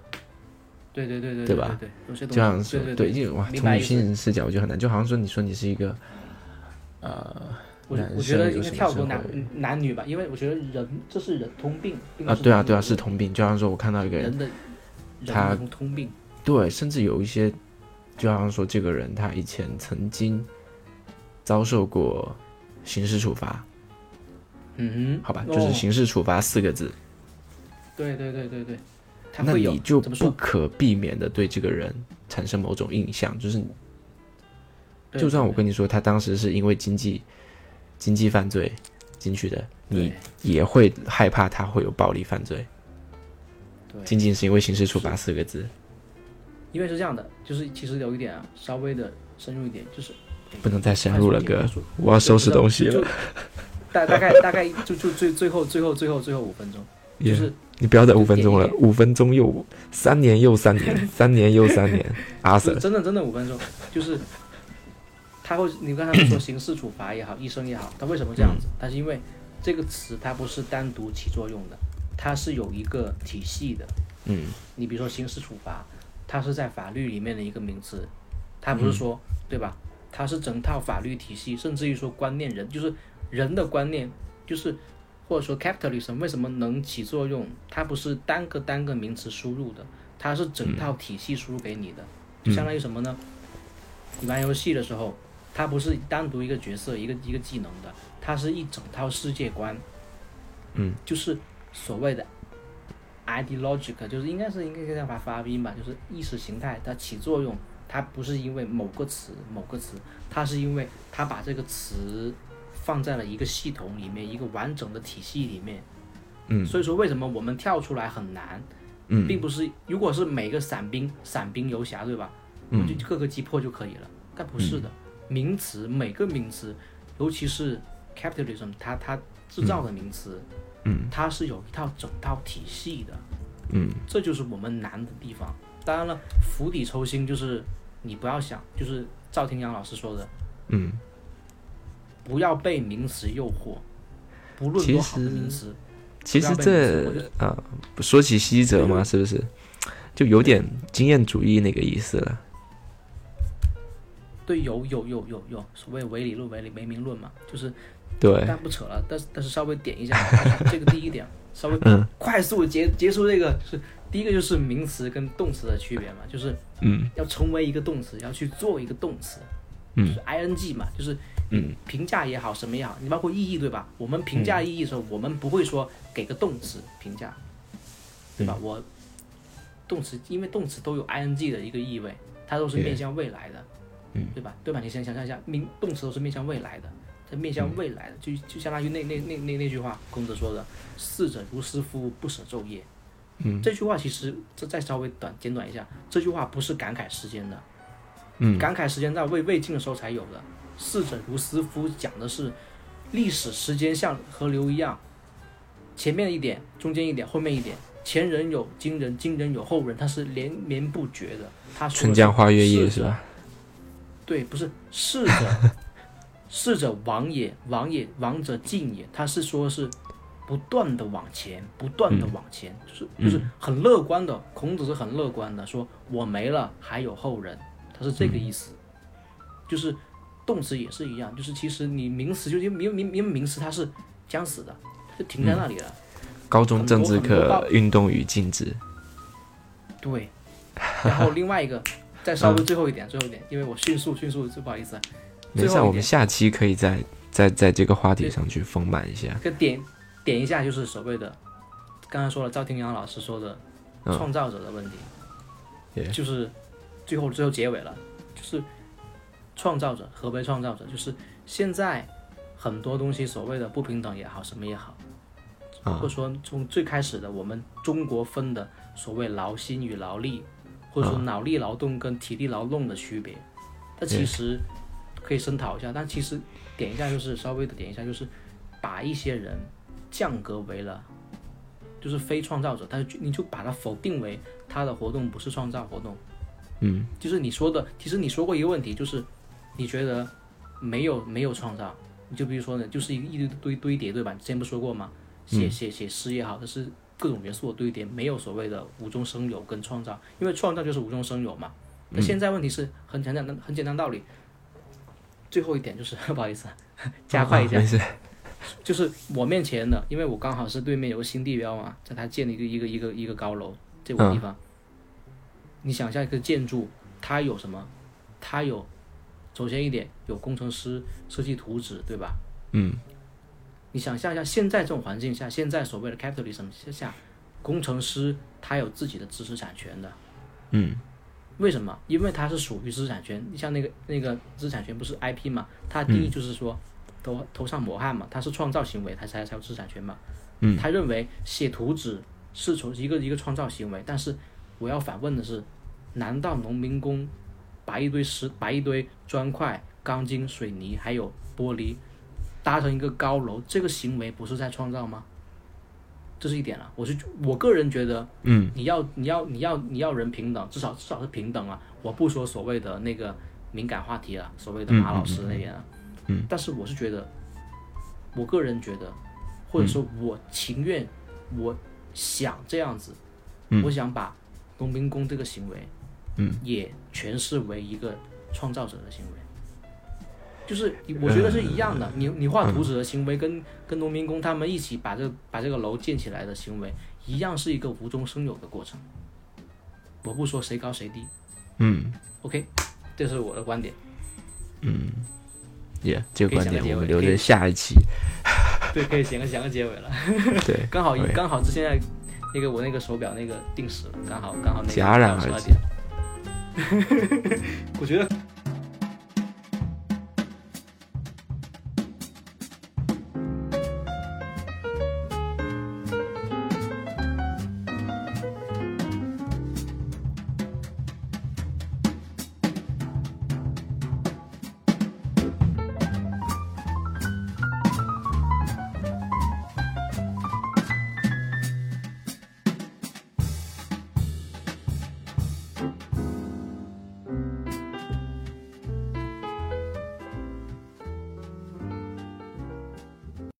B: 对对对对
A: 对吧？就像说
B: 对
A: 哇，从女性人视角我觉得很难，就好像说你说你是一个，呃，
B: 我觉得应该跳脱男男女吧，因为我觉得人这是人通病
A: 啊，对啊，对啊，
B: 是
A: 通病，就好像说我看到一个人，
B: 人的
A: 他
B: 通病。
A: 对，甚至有一些，就好像说这个人他以前曾经遭受过刑事处罚，
B: 嗯哼，
A: 好吧，
B: 哦
A: 就是刑事处罚四个字，
B: 对对对对对，他
A: 那你就？不可避免的对这个人产生某种印象，就是就算我跟你说他当时是因为经济经济犯罪进去的，你也会害怕他会有暴力犯罪，
B: 对，
A: 仅仅是因为刑事处罚四个字，
B: 因为是这样的，就是其实有一点啊，稍微的深入一点，就是
A: 不能再深入了，哥，我要收拾东西了。
B: 大大概大概就就最最后最后最后最后五分钟，就
A: Yeah
B: 是
A: 你不要再五分钟了，五分钟又三年又三年，三年又三年，阿
B: 是
A: Sir，
B: 真的真的五分钟，就是他会，你刚才说刑事处罚也好，医生也好，他为什么这样子？他是因为这个词它不是单独起作用的，它是有一个体系的。
A: 嗯
B: 你比如说刑事处罚，它是在法律里面的一个名词，它不是说、对吧？它是整套法律体系，甚至于说观念人就是人的观念，就是或者说 capitalism 为什么能起作用？它不是单个单个名词输入的，它是整套体系输入给你的，就相当于什么呢？你玩游戏的时候，它不是单独一个角色一个一个技能的，它是一整套世界观，
A: 嗯，
B: 就是所谓的 ideological，就是应该是应该这样发发音吧，就是意识形态它起作用，它不是因为某个词某个词，它是因为它把这个词放在了一个系统里面，一个完整的体系里面。
A: 嗯
B: 所以说，为什么我们跳出来很难，
A: 嗯
B: 并不是如果是每个散兵散兵游侠，对吧？我就各个击破就可以了。但不是的，名词每个名词，尤其是 capitalism，它它制造的名词，
A: 嗯
B: 它是有一套整套体系的。
A: 嗯
B: 这就是我们难的地方。当然了，釜底抽薪就是你不要想，就是赵廷阳老师说的，
A: 嗯，
B: 不要被名词诱惑，不论多好的名词，
A: 其实这
B: 就
A: 啊，说起西哲嘛，是不是？就有点经验主义那个意思了？
B: 对，有有有有有所谓唯理论、唯理唯名论嘛，就是
A: 对，
B: 但不扯了，但是但是稍微点一下 这个第一点，稍微
A: 嗯。
B: 快速地结结束这个是第一个就是名词跟动词的区别嘛，就是
A: 嗯。
B: 要成为一个动词，要去做一个动词，
A: 嗯。
B: 就是 ing 嘛，就是
A: 嗯
B: 评价也好，什么也好，你包括意义对吧？我们评价意义的时候，我们不会说给个动词评价，对吧？我动词因为动词都有 ing 的一个意味，它都是面向未来的，
A: 嗯，
B: 对吧？对吧？你先想象一下，名动词都是面向未来的，它面向未来的，就就相当于那那那那那句话，孔子说的“逝者如斯夫，不舍昼夜”。
A: 嗯
B: 这句话其实这再稍微短简短一下，这句话不是感慨时间的，
A: 嗯
B: 感慨时间在魏魏晋的时候才有的。逝者如斯夫讲的是历史时间像河流一样，前面一点，中间一点，后面一点，前人有今人，今人有后人，它是连绵不绝的。他说
A: 春江花月夜是吧？
B: 对，不是逝者，逝者 亡也，亡也，亡者进也。他是说是不断的往前，不断的往前，就是就是很乐观的。孔子是很乐观的，说我没了还有后人，他是这个意思。就是动词也是一样，就是其实你名词就因为因为因为名词它是将死的，就停在那里了。
A: 高中政治课运动与静止。
B: 对，然后另外一个，再稍微最后一点，最后一点，因为我迅速迅速，就不好意思啊，
A: 没事，我们下期可以再再在这个话题上去丰满一下。
B: 可点点一下，就是所谓的刚才说了赵廷阳老师说的
A: 嗯
B: 创造者的问题就是最后最后结尾了，就是创造者何为创造者？就是现在很多东西所谓的不平等也好，什么也好，
A: 啊
B: 或者说从最开始的我们中国分的所谓劳心与劳力，或者说脑力劳动跟体力劳动的区别，它其实可以深讨一下。但其实点一下就是稍微的点一下，就是把一些人降格为了就是非创造者，他就你就把它否定为他的活动不是创造活动。
A: 嗯
B: 就是你说的，其实你说过一个问题，就是你觉得没有没有创造，你就比如说呢，就是一个一堆堆堆叠，对吧？你之前不说过吗？写写写诗也好，它是各种元素的堆叠，没有所谓的无中生有跟创造，因为创造就是无中生有嘛。那现在问题是很简单的，很简单道理。最后一点就是 不好意思，加快一下
A: 啊，
B: 就是我面前的，因为我刚好是对面有个新地标嘛，在它建了一个一个一个一个高楼这个地方。你想象一个建筑，它有什么？它有，首先一点有工程师设计图纸，对吧？
A: 嗯
B: 你想象一下，现在这种环境下，现在所谓的 capitalism 下，工程师他有自己的知识产权的。
A: 嗯
B: 为什么？因为它是属于知识产权。你像那个那个知识产权不是 IP 嘛？它的定义就是说，头头上抹汗嘛，他是创造行为，他才才有知识产权嘛。
A: 嗯
B: 他认为写图纸是从一个一个创造行为，但是我要反问的是，难道农民工把一堆石、把一堆砖块、钢筋、水泥还有玻璃搭成一个高楼，这个行为不是在创造吗？这是一点啊，我是我个人觉得，
A: 嗯。
B: 你要你要你要你要人平等，至少至少是平等啊！我不说所谓的那个敏感话题啊，所谓的马老师那边啊，
A: 嗯
B: 但是我是觉得，我个人觉得，或者说我情愿，我想这样子，
A: 嗯。
B: 我想把农民工这个行为，
A: 嗯，
B: 也诠释为一个创造者的行为。就是你我觉得是一样的，你你画图纸的行为跟跟农民工他们一起把这个把这个楼建起来的行为，一样是一个无中生有的过程。我不说谁高谁低
A: 嗯
B: ，OK，这是我的观点。
A: 嗯，Yeah，这个观点我们留着下一期。
B: 对，可以想个想个结尾了。
A: 对，
B: 刚好刚好是现在那个我那个手表那个定时了，刚好刚好那个
A: 戛然而
B: 12
A: 止
B: 点。我觉得